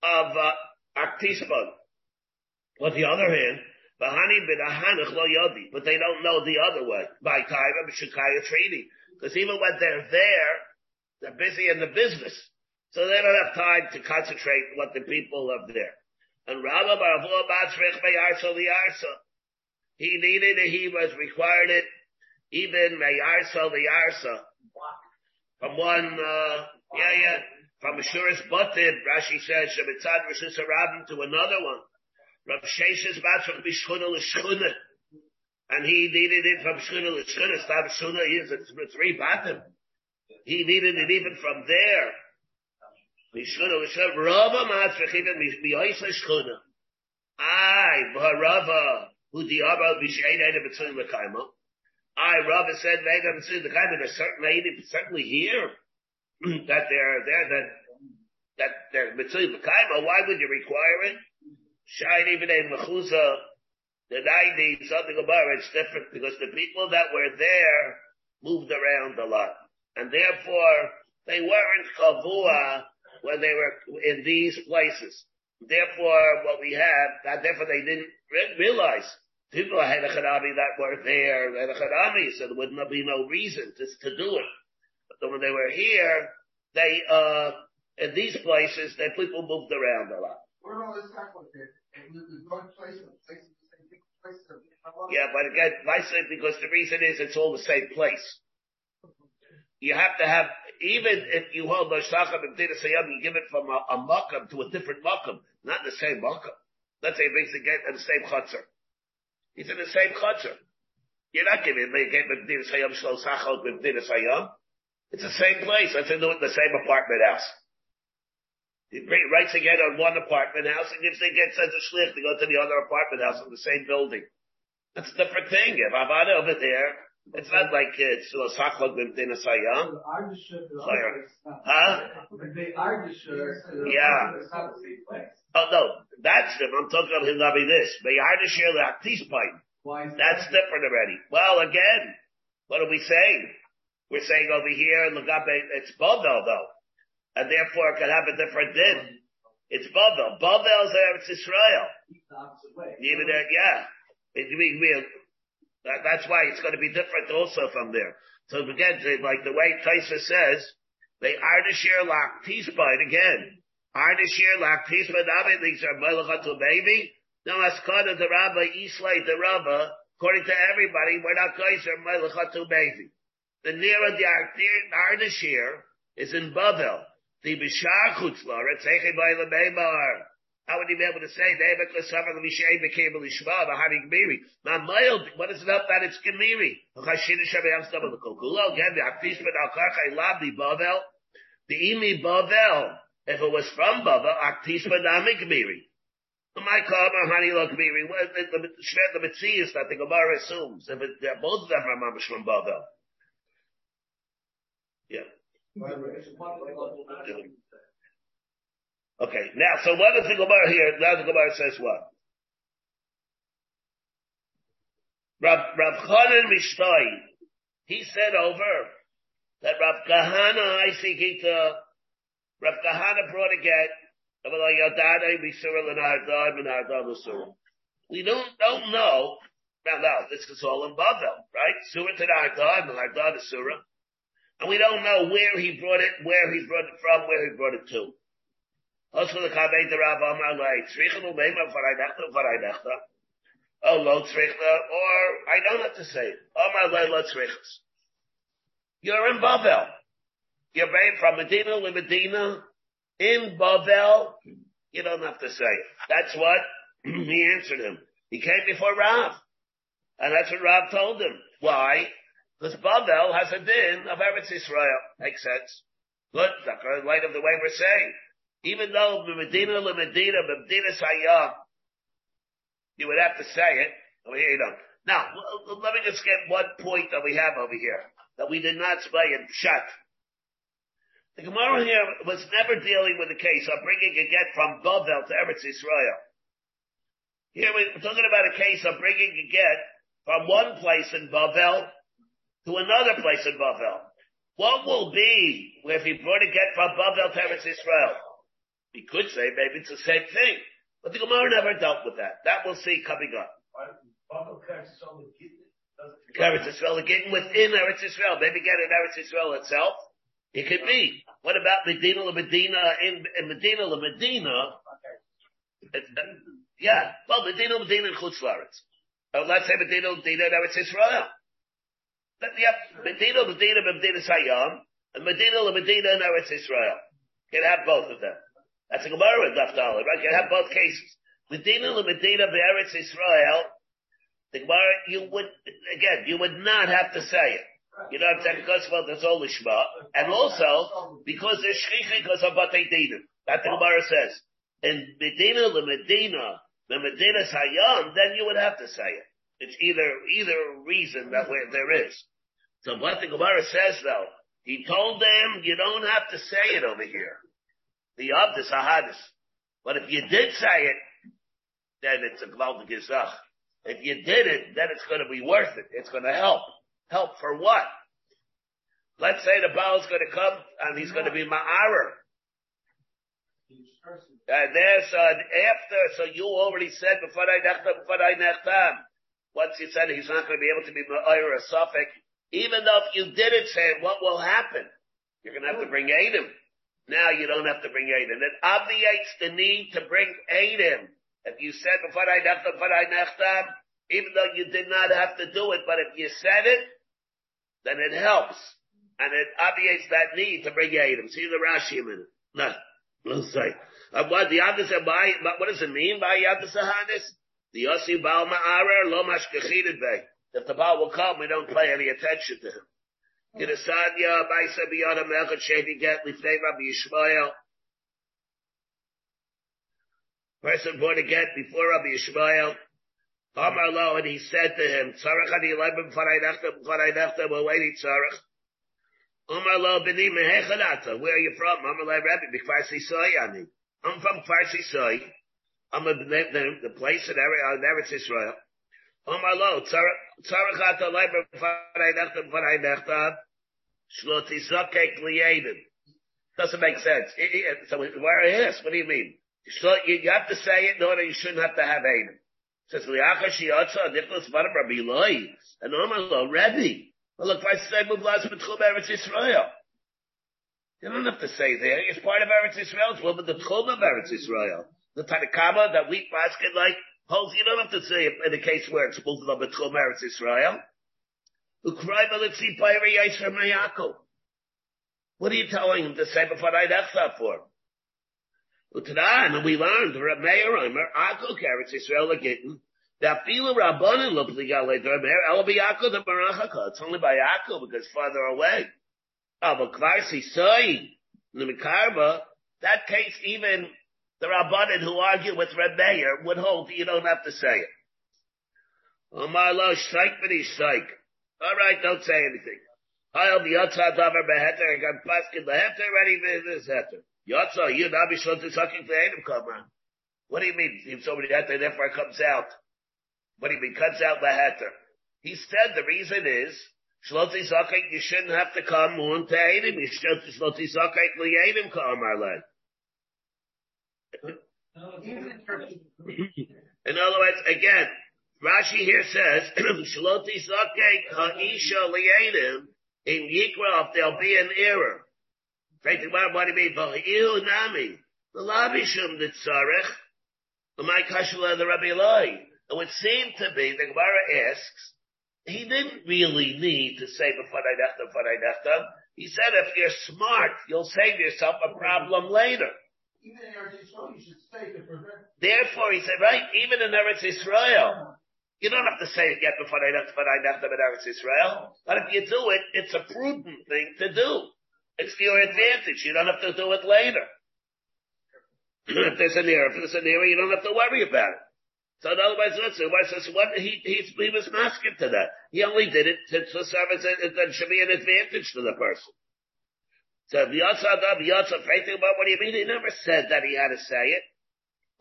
of uh, Aktisban. On the other hand, but they don't know the other way. By time Kaira b'shukaya treaty. Because even when they're there, they're busy in the business. So they don't have time to concentrate what the people are there. And. He needed it, he was required it, even Meyarsa Liarsa. From one, uh, yeah, yeah, from Ashuris Butib, Rashi says, Shemitzad Rishis Harabim to another one. Rav Sheshes Batrach Bishchuna L'Shchuna. And he needed it from Shchuna L'Shchuna. Stav Shchuna is it's three batim. He needed it even from there. Mishchuna L'Shchuna. Rava Matrach even Miyoisa Shchuna. Ay, B'harava, who the Abba B'Shein Eda B'Tzulim L'Kaima. I, Rava said, Eda B'Tzulim L'Kaima, they're certainly, certainly here. *clears throat* that they're there, that, that they're B'Tzulim L'Kaima. Why would you require it? Shine even in Mechuza, the 90s, something about it, it's different because the people that were there moved around a lot. And therefore, they weren't kavua when they were in these places. Therefore, what we have, therefore they didn't realize people had a that were there, had a so there would not be no reason to, to do it. But then when they were here, they, uh, in these places, the people moved around a lot. Where all this complicated? And we we go to places, places, places, places, places. Yeah, but again, I say because the reason is it's all the same place. You have to have, even if you hold Mashacham and Dina Sayyam, you give it from a, a makam to a different makam, not the same makam. Let's say it makes it get in the same chutzner. He's in the same chutzner. You're not giving him a get with Dina Sayyam, Shlo Sachal with Dina Sayyam. It's the same place. Let's say do it in the same apartment house. He writes again on one apartment house and gives they get sends a shlich to go to the other apartment house in the same building. That's a different thing. If Avada over there, it's not like it's Saklog Bimdina Sayam. Huh? They are the. Yeah. It's not the same place. Oh no, them. I'm talking about him having this. Beyardashir Laktispine. Why is That's different already. Well, again, what are we saying? We're saying over here in Lagabe, it's Bavel though. And therefore it could have a different din. It's Bavel. Bavel's Eretz Israel. It's the opposite way. Even there, yeah. It, we, we, that, that's why it's going to be different also from there. So again, like the way Taisa says, they are the share lock T-spine again. The lock T-spine, these are Melachatu baby. No, Askana the Rabba, Islay the Rabba, according to everybody, we're not guys are Melachatu baby. The nearer the Ardashir is in Bavel. The Bishar Chutzlar, it's Eichei by the Meimar. How would he be able to say, David L'Safar L'Mishay became a L'Ishma, Bahari Gmiri? Not mild, what is it up that it's Gmiri? L'Chashina Shabbat Stam L'Kokulo, again, the Aktish Ben Al-Karchai Labdi Bavel. The Imi Bavel, if it was from Bavel, Aktish Ben Ami Gmiri. My karma, honey, look. What, the, the Metzias that the Gemara assumes, if it, both of them are Mamash from Bavel. Yeah. Okay, now, so what does the Gemara here? Now the Gemara says what? Rav, Rav Chanan Mishtoi, he said over that Rav Kahana, I see Gita, uh, Rav Kahana brought a get, we don't, don't know, now, this is all in Bavel, right? Surah to Surah. And we don't know where he brought it, where he brought it from, where he brought it to. Also the Kabei the Rav Amar like Tzricha Lumema Varaydachta Varaydachta. Oh Lo Tzricha, or I don't have to say it. Amar Lo Tzrichas. You're in Bavel. You're from Medina to Medina in Bavel. You don't have to say. That's what *clears throat* he answered him. He came before Rav. And that's what Rav told him. Why? Because Bavel has a din of Eretz Israel. Makes sense. Good. In light of the way we're saying. Even though Medina, to Medina, Medina Sayyam, you would have to say it. Oh, here you don't. Now, let me just get one point that we have over here that we did not say in Shat. The Gemara here was never dealing with the case of bringing a get from Bavel to Eretz Israel. Here we're talking about a case of bringing a get from one place in Bavel to another place in Bavel. What will be if he brought a get from Bavel to Eretz Israel? We could say maybe it's the same thing, but the Gemara never dealt with that. That we'll see coming up. Bavel Eretz Israel, getting within Eretz Israel, maybe get in Eretz Israel itself. It could be. What about Medina la Medina in, in Medina la Medina? It- uh, yeah, well, Medina la Medina in Chutz Laretz. Uh, let's say Medina la Medina in Eretz Israel. Let the Medina Medina Medina Sayyam, and Medina la Medina in Eretz Israel. Can have both of them. That's a Gemara in Naftali, right? Can have both cases. Medina la Medina in Eretz Israel, the Gemara, you would, again, you would not have to say it. You know I'm saying? Because, well, there's only Shema. And also, because Shchicha, because of Batei Dinim. That the Gemara says. In Medina, the Medina, the Medina Sayyam, then you would have to say it. It's either, either reason that where there is. So what the Gemara says though, he told them, you don't have to say it over here. The Abdus Ahadis. But if you did say it, then it's a Gvaldik Gizach. If you did it, then it's going to be worth it. It's going to help. Help for what? Let's say the Baal's going to come and he's going to be Ma'arer. And there's an after, so you already said before I nechtam, before I nechtam. Once you said he's not going to be able to be Ma'arer or Suffolk, even though if you didn't say it, what will happen? You're going to have to bring Adam. Now you don't have to bring Adam. It obviates the need to bring Adam. If you said before I nechtam, before I nechtam, even though you did not have to do it, but if you said it, then it helps. And it obviates that need to bring Adam. See the Rashi a minute. No, let's say. Uh, what the other said, by, what does it mean by Yad Sahanis? The Yossi Baal Ma'arer lo mashkechided bay. If the Baal will come, we don't pay any attention to him. Kidasanya, Baisa Biyada Melchat Shevi Get, Lifnei Rabbi Yishmael. Person born again before Rabbi Yishmael. Amar lo, and he said to him, Tzarech ani nechtem, b'farei nechtem, we're tzarech. Amar lo, b'ni mehechanata, where are you from? Amar lo, Rabbi, b'kfar Sisoy, ani. I'm from Kfar Sisoy. I'm a, the, the place in Eretz Israel. Amar lo, tzarech ata leibim b'farei nechtem, b'farei nechtem, shlo tizokek liyedim. Doesn't make sense. So where I ask, what do you mean? So you, you have to say it in order you shouldn't have to have Adam. Says Liacha Shiatza Nicholas Vadim Rabbi Eloi and Omar Rebbe. Well, look, I say Mublas B'Tchum Eretz Israel. You don't have to say there. It's part of Eretz Israel. It's one of the Tchum of Eretz Israel. The Tanakama, that wheat basket, like holds. You don't have to say it in the case where it's on B'Tchum Eretz Israel. Ukrai B'Litzi Payri Yisra Mayako. What are you telling him to say before I that for? And we learned, Meir Omer, Akko Keretz Israel Agittin, that Fila Rabbanin look the Galei Mer, El Biyako the Barachaka. It's only by Akko because farther away. Oh, but Kvarsi Soy, the Mikarba, that case even the Rabbanin who argue with Reb Meir would hold that you don't have to say it. Omar lo shaik b'ni shaik. All right, don't say anything. I'll be yatzah davar beheter. I got paskin beheter ready for this heter. Yatzah, you now be shot to sucking the Adam on. What do you mean? If somebody heter, therefore comes out. What do you mean? Cuts out the heter. He said the reason is, Shloti Zakek, you shouldn't have to come on to Adam. You should Shloti Zakek li Adam Arlen. In other words, again, Rashi here says, *clears throat* Shloti Zakek ha'isha li Adam, in Yikra, there'll be an error. What do you mean? V'hi'u nami. The labishum the tzarech. My kashla the Rabbi Eloi. It would seem to be, the Gemara asks, he didn't really need to say b'fanai nechtam. He said if you're smart, you'll save yourself a problem later. Even in Eretz Yisrael, you should stay to prevent. Therefore, he said, right, even in Eretz Israel, you don't have to say it yet b'fanai nechtam, b'fanai nechtam in Eretz Israel. But if you do it, it's a prudent thing to do. It's to your advantage. You don't have to do it later. if there's an error, if there's an error, you don't have to worry about it. So in other words, listen, what he, he, he was masking to that. He only did it to, to serve as a, that should be an advantage to the person. So fighting about what do you mean? He never said that he had to say it.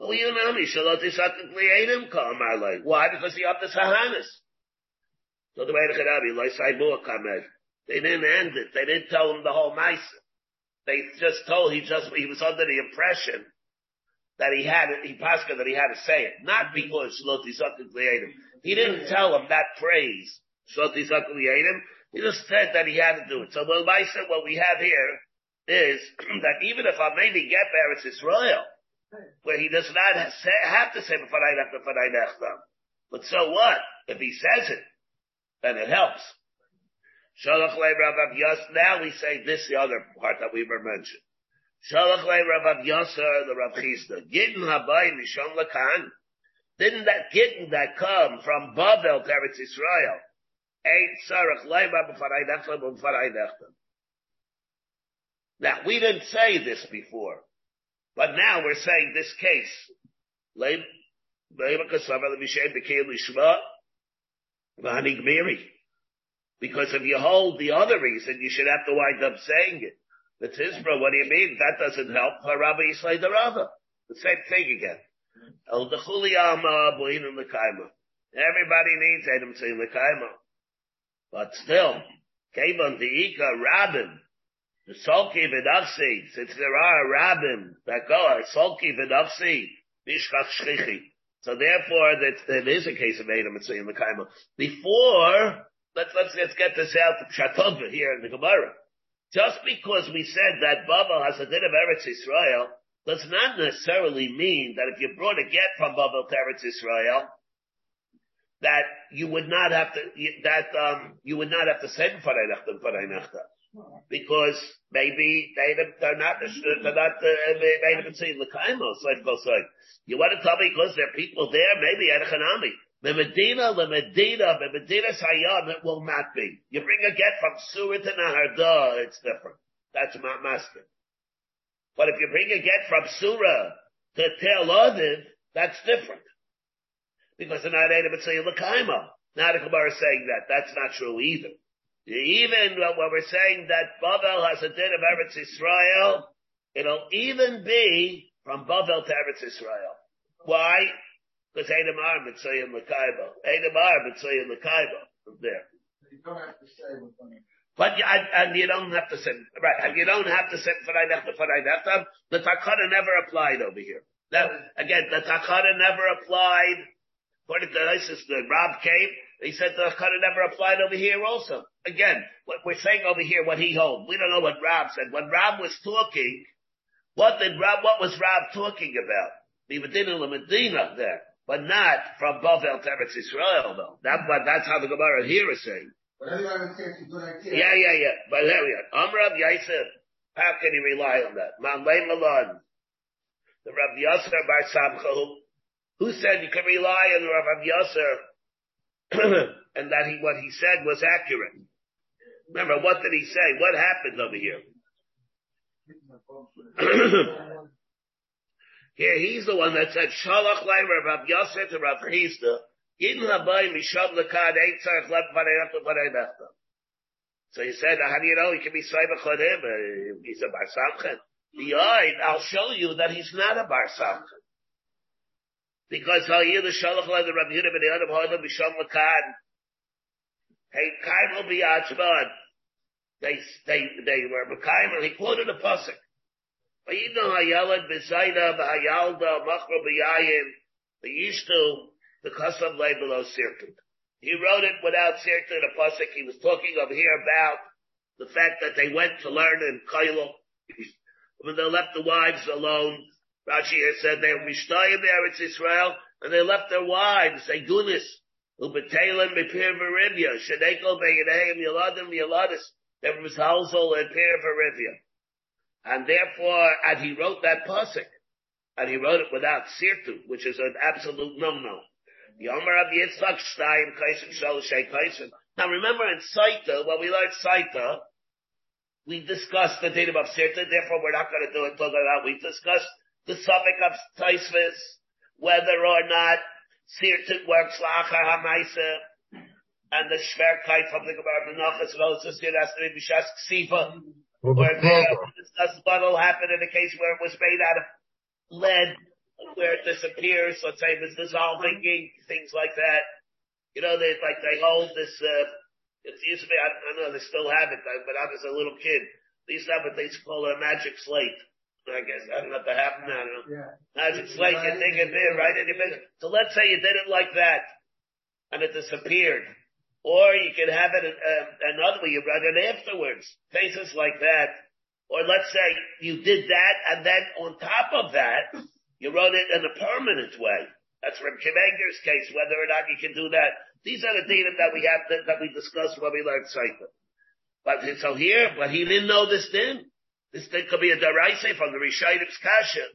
Shalot Ishakim Kliyadim Kal like. Why? Because the Sahanas. So the way to Chadabi. They didn't end it. They didn't tell him the whole mice. They just told, he just, he was under the impression that he had it, he pasca that he had to say it. Not because Shloti Sakul He didn't tell him that phrase, Shloti Sakul He just said that he had to do it. So well, said what we have here is *clears throat* that even if I maybe get Eretz Israel, where he does not have to say but so what? If he says it, then it helps. Now we say this the other part that we were mentioned. Shalach le Rav Yasser, the Rav Chisda. Gittin habai mishon lakan. Didn't that gittin that come from Babel to Eretz Yisrael? Ain't sarach leiba b'farai nechta b'farai nechta. Now, we didn't say this before, but now we're saying this case. Because if you hold the other reason, you should have to wind up saying it. The Tizbra, what do you mean? That doesn't help. Rabbi Yisrael the Rava. The same thing again. El. Everybody needs Adam saying Lekaima. But still, Kevon Ika Rabin, the Solki Vidavsi, since there are Rabin that go, Solki Vidavsi, Bishkach Shchichi. So therefore, that it is a case of Adam saying Lekaima. Before, let's, let's, let's get this out of Shatova here in the Gemara. Just because we said that Babel has a din of Eretz Israel does not necessarily mean that if you brought a get from Babel to Eretz Israel, that you would not have to, that, um, you would not have to say Nechta because maybe they, don't, they're not, they're not, uh, they even say Lekaimos, like You want to tell me because there are people there, maybe at Hanami. The Medina, the Medina, the Medina Sayyam, it will not be. You bring a get from Surah to Naharda, it's different. That's not master. But if you bring a get from Surah to Tel Aviv, that's different. Because they're not able to say Lakaima. Now the Gemara is saying that. That's not true either. Even when we're saying that Babel has a din of Eretz Israel, it'll even be from Babel to Eretz Israel. Why? Because Adam Ar Mitzayim Lakaiba. Adam Ar Mitzayim Lakaiba from there. You don't have to say what's on. But you, and you don't have to say right, and you don't have to say Farai Nefta. The Takana never applied over here. That, again, the Takana never applied. According to ISIS, the Rob came, he said the Takana never applied over here also. Again, what we're saying over here, what he holds. We don't know what Rob said. When Rob was talking, what did Rob, what was Rob talking about? The Medina Medina there but not from Bavel to Eretz Israel, though. That, but that's how the Gemara here is saying. But it's a good idea. Yeah, yeah, yeah. But there we are. Amrav Yasef. How can he rely on that? Manlay Malon. The Rav Yasser Bar Samcha, who said you can rely on Rav Yasser, *clears throat* and that he, what he said was accurate. Remember, what did he say? What happened over here? *clears throat* Here, he's the one that said, Shalach Lai Rav Yosef to Rav Chisda, Yidin Habai Mishab Lekad Eight Tzarech Leb Parei Parei So he said, how do you know he can be Saiba Chodim? He's a Bar Samchan. The I'll show you that he's not a Bar Samchan. Because I'll hear the Shalach Lai the Rav Yehuda Ben Yehuda Hoda Mishab Lekad. Hey, Kaimel B'Yachman. They, they, they were Mekaimer. He quoted a pasuk. Vayidno hayalad b'zayda b'hayalda machro b'yayim v'yishtu the custom lay below sirtut. He wrote it without sirtut, a pasuk. He was talking over here about the fact that they went to learn in Kailo. When they left the wives alone, Rashi said they were there, it's Israel, and they left their wives, they gunis, ubetelim bepir v'rivya, shadekol be'yadehim yaladim yaladis, there was household and pir v'rivya. And therefore, and he wrote that pasuk, and he wrote it without sirtu, which is an absolute no-no. Yomer of Yitzchak Shtayim Kaisen Shaloshay Kaisen. Now remember in Saita, when we learned Saita, we discussed the date of Sirta, therefore we're not going to do it till that. We discussed the suffix of Taisvis, whether or not Sirtit works Lacha HaMaisa, and the Shverkeit from the Gemara Menachas goes to Sir has to be Bishas Ksifa, where what will happen in a case where it was made out of lead, where it disappears, let's say it was dissolving ink, things like that. You know, they, like, they hold this, uh, it used to be, I, I don't know, they still have it, but I was a little kid. They used to have what they used to call a magic slate. I guess, I don't know if that happened, I don't know. Yeah. Magic slate, you dig it in, right. So let's say you did it like that, and it disappeared. Or you can have it uh, another way, you run it afterwards. Cases like that. Or let's say you did that, and then on top of that, you run it in a permanent way. That's from Kimenger's case, whether or not you can do that. These are the data that we have, that, that we discussed when we learned Sefer. But so here, but he didn't know this then. This thing could be a deraisa from the Rishayim's Kasha.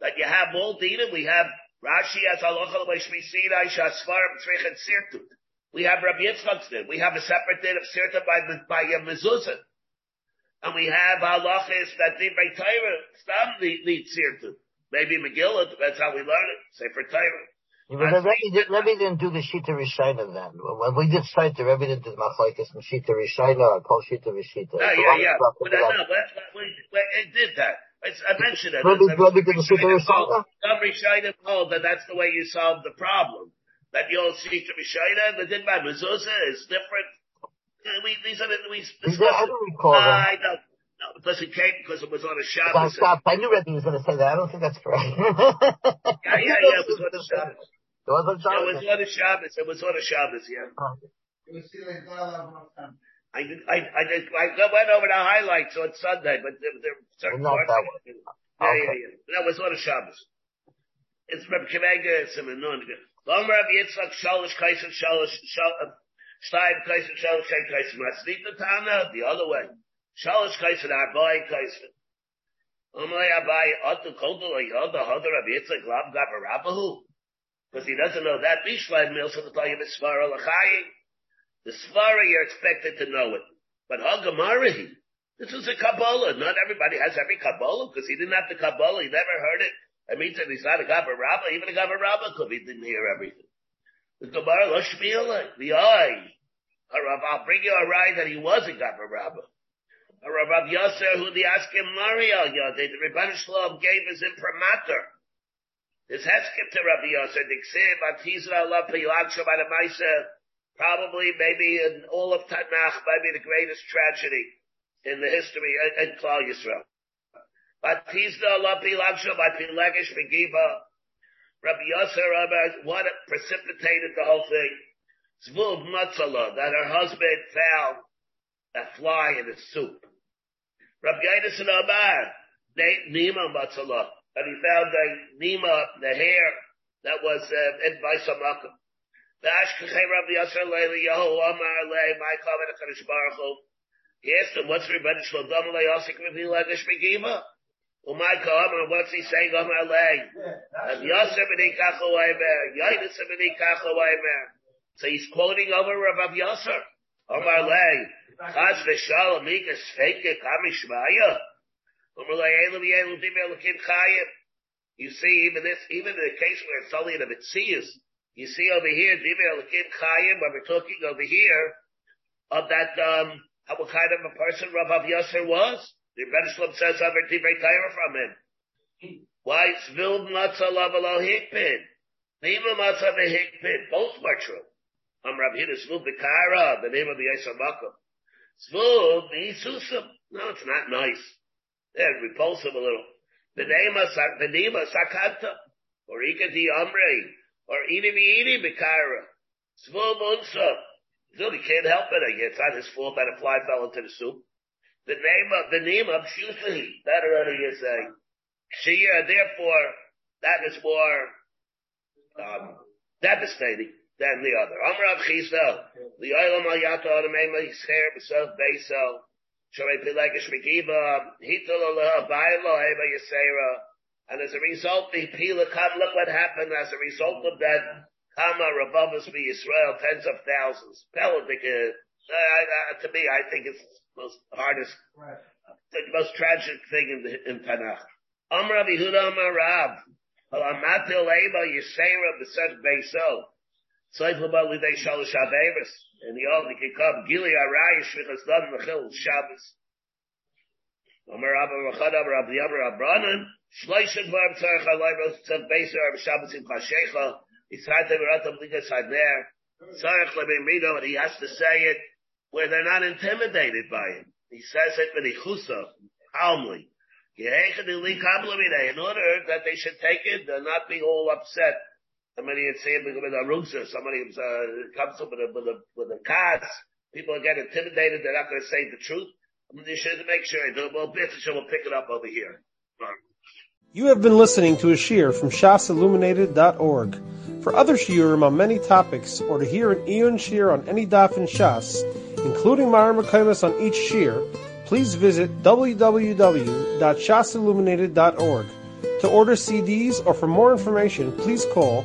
That you have all data, we have Rashi as halacha l'shmisina shasfarim tzrichet sirtut. We have Rabbi Yitzchak's din. We have a separate din of sirtut by, by mezuzah. And we have halachas that divrei Torah stam the sirtut. Maybe Megillah, That's how we learn it. Sefer Torah. Yeah, but the Rebbe, did, Rebbe didn't do the Shita Rishayna then. When we did cite the Rebbe didn't do the Machlaikas and Shita Rishayna or Kol Shita Rishita. No, yeah, yeah. But, but, but it did that. It's, I mentioned it. Rebbe, Rebbe did the Shita Rishayna? Some Rishayim hold that that's the way you solve the problem. That you'll see to Rishayim, the by mezuzah is different. We, these are the, we Is discussed there- I don't recall. I don't. No, because it came, because it was on a I Shabbos. stopped. I knew Rebbe was going to say that. I don't think that's correct. Yeah, yeah, yeah, it was on a Shabbos. It was on It was on a Shabbos. It was on a Shabbos, yeah. It was still in Gala of time. I did, I, I did, I went over the highlights on Sunday, but there, there were certain Not parts. that I one. didn't- Yeah, yeah, yeah. That was on a Shabbos. It's Reb Kemega, it's a Menun. Lom Reb Yitzchak, Shalosh Kaisen, Shalosh, Shal- uh, Stein Kaisen, Shalosh Shay Masnita Tana, the other way. Shalosh Kaisen, Arbai Kaisen. Amalei Abai, Otu Kodol, Yoda, Hoda Reb Yitzchak, Lav Gavarabahu. Because he doesn't know that. Bishlein Mil, so the Tayim is Svara Lachayim. The Svara, you're expected to know it. But Hagamari, this was a Kabbalah. Not everybody has every Kabbalah because he didn't have the Kabbalah. He never heard it. That means that he's not a Gavra Rabbah. Even a Gavra Rabbah could be didn't hear everything. The Gemara, lo shmila, the eye. I'll bring you a ride that he was a Gabba. Harav Rav Yasser, who the asking Mario, the Rebbeinu Shalom gave his imprimatur. His heskim to Rabbi Yosef, Dixiv, Atizra, Allah, Pilag, Shabbat, Maisa, probably, maybe in all of Tanakh, maybe the greatest tragedy in the history in Klal Yisrael. Batizda, Allah, Pilag, Shabbat, Pilagish, Megiba, Rabbi Rabbi, what precipitated the whole thing? Zvul Matzala, that her husband found a fly in his soup. Rabbi Yadis and Amar, Nima Matzala, and he found a Nima, the hair that was uh, in. The my Hu. He asked him, what's Rebbeinu Shalom Le Yosek Rabbi Legish Megiva? Umay Amar, what's he saying Amar Le? Rabbi Yasser B'nei Kacho Aimer, Yadis B'nei Kacho Aimer. So he's quoting over Rabbi Yasser. Amar Le, Chas v'shalom kamishmaya. You see, even this, even in the case where it's only in a Mitzias, you see over here, when we're talking over here, of that, um, how, what kind of a person Rav Yasser was. The Rebbe says over Divrei Torah from him. Why? Zvil matzah lavalo hikpid. Nima matzah v'hikpid. Both were true. I'm Rav Hida Zvul B'Kara, the name of the Yisrael Makkah. Zvul B'Yisusim. No, it's not nice. Yeah, repulsive a little. The name of Sakanta, or Ika di Amre, or Ini Ini Bikara, Svul Munsa. Still, he can't help it. It's not his fault that a fly fell into the soup. The name of the name of Shusahi, that already is a Shia. Therefore, that is more um, devastating than the other. Amrav Chisda, the Oilam Ayata Adamema Yisher B'Sov Beisel. Sharei Pilegish Megiba, Hitul Allah, Bailo, Eva Yisera. And as a result, the Pila look what happened as a result of that, Kama Rabavas be Israel, tens of thousands. Peladik, uh, to me, I think it's the most hardest, the most tragic thing in, the, in Tanakh. Amra Yehuda Amar Rab. Alamatil Ema Yisera B'Sech Beiso. Tzayf Leba Lidei Shalosh Averis. And the only can come Gili Shvichas Dan Mechil Shabbos. Omer Abba Rachad Abba Rabbi Abba Abranan. Shleishet Var Tzarech Alay B'Sech Beiso Abba Shabbos in Kashecha. Yisrael Teveratam Ligas Hader. Tzarech Lebim Rido, and he has to say it where they're not intimidated by him. He says it with Ichusa, calmly. In order that they should take it and not be all upset. Somebody had said with a rusa, somebody uh, comes up with a, with a, with a cast. People get intimidated, they're not going to say the truth. I mean, you should make sure, well, will pick it up over here. You have been listening to a shiur from shasilluminated.org. For other shiurim on many topics, or to hear an Eon shiur on any daf in Shas, including Mara Mekaimas on each shiur, please visit www.shasilluminated.org. To order CDs or for more information, please call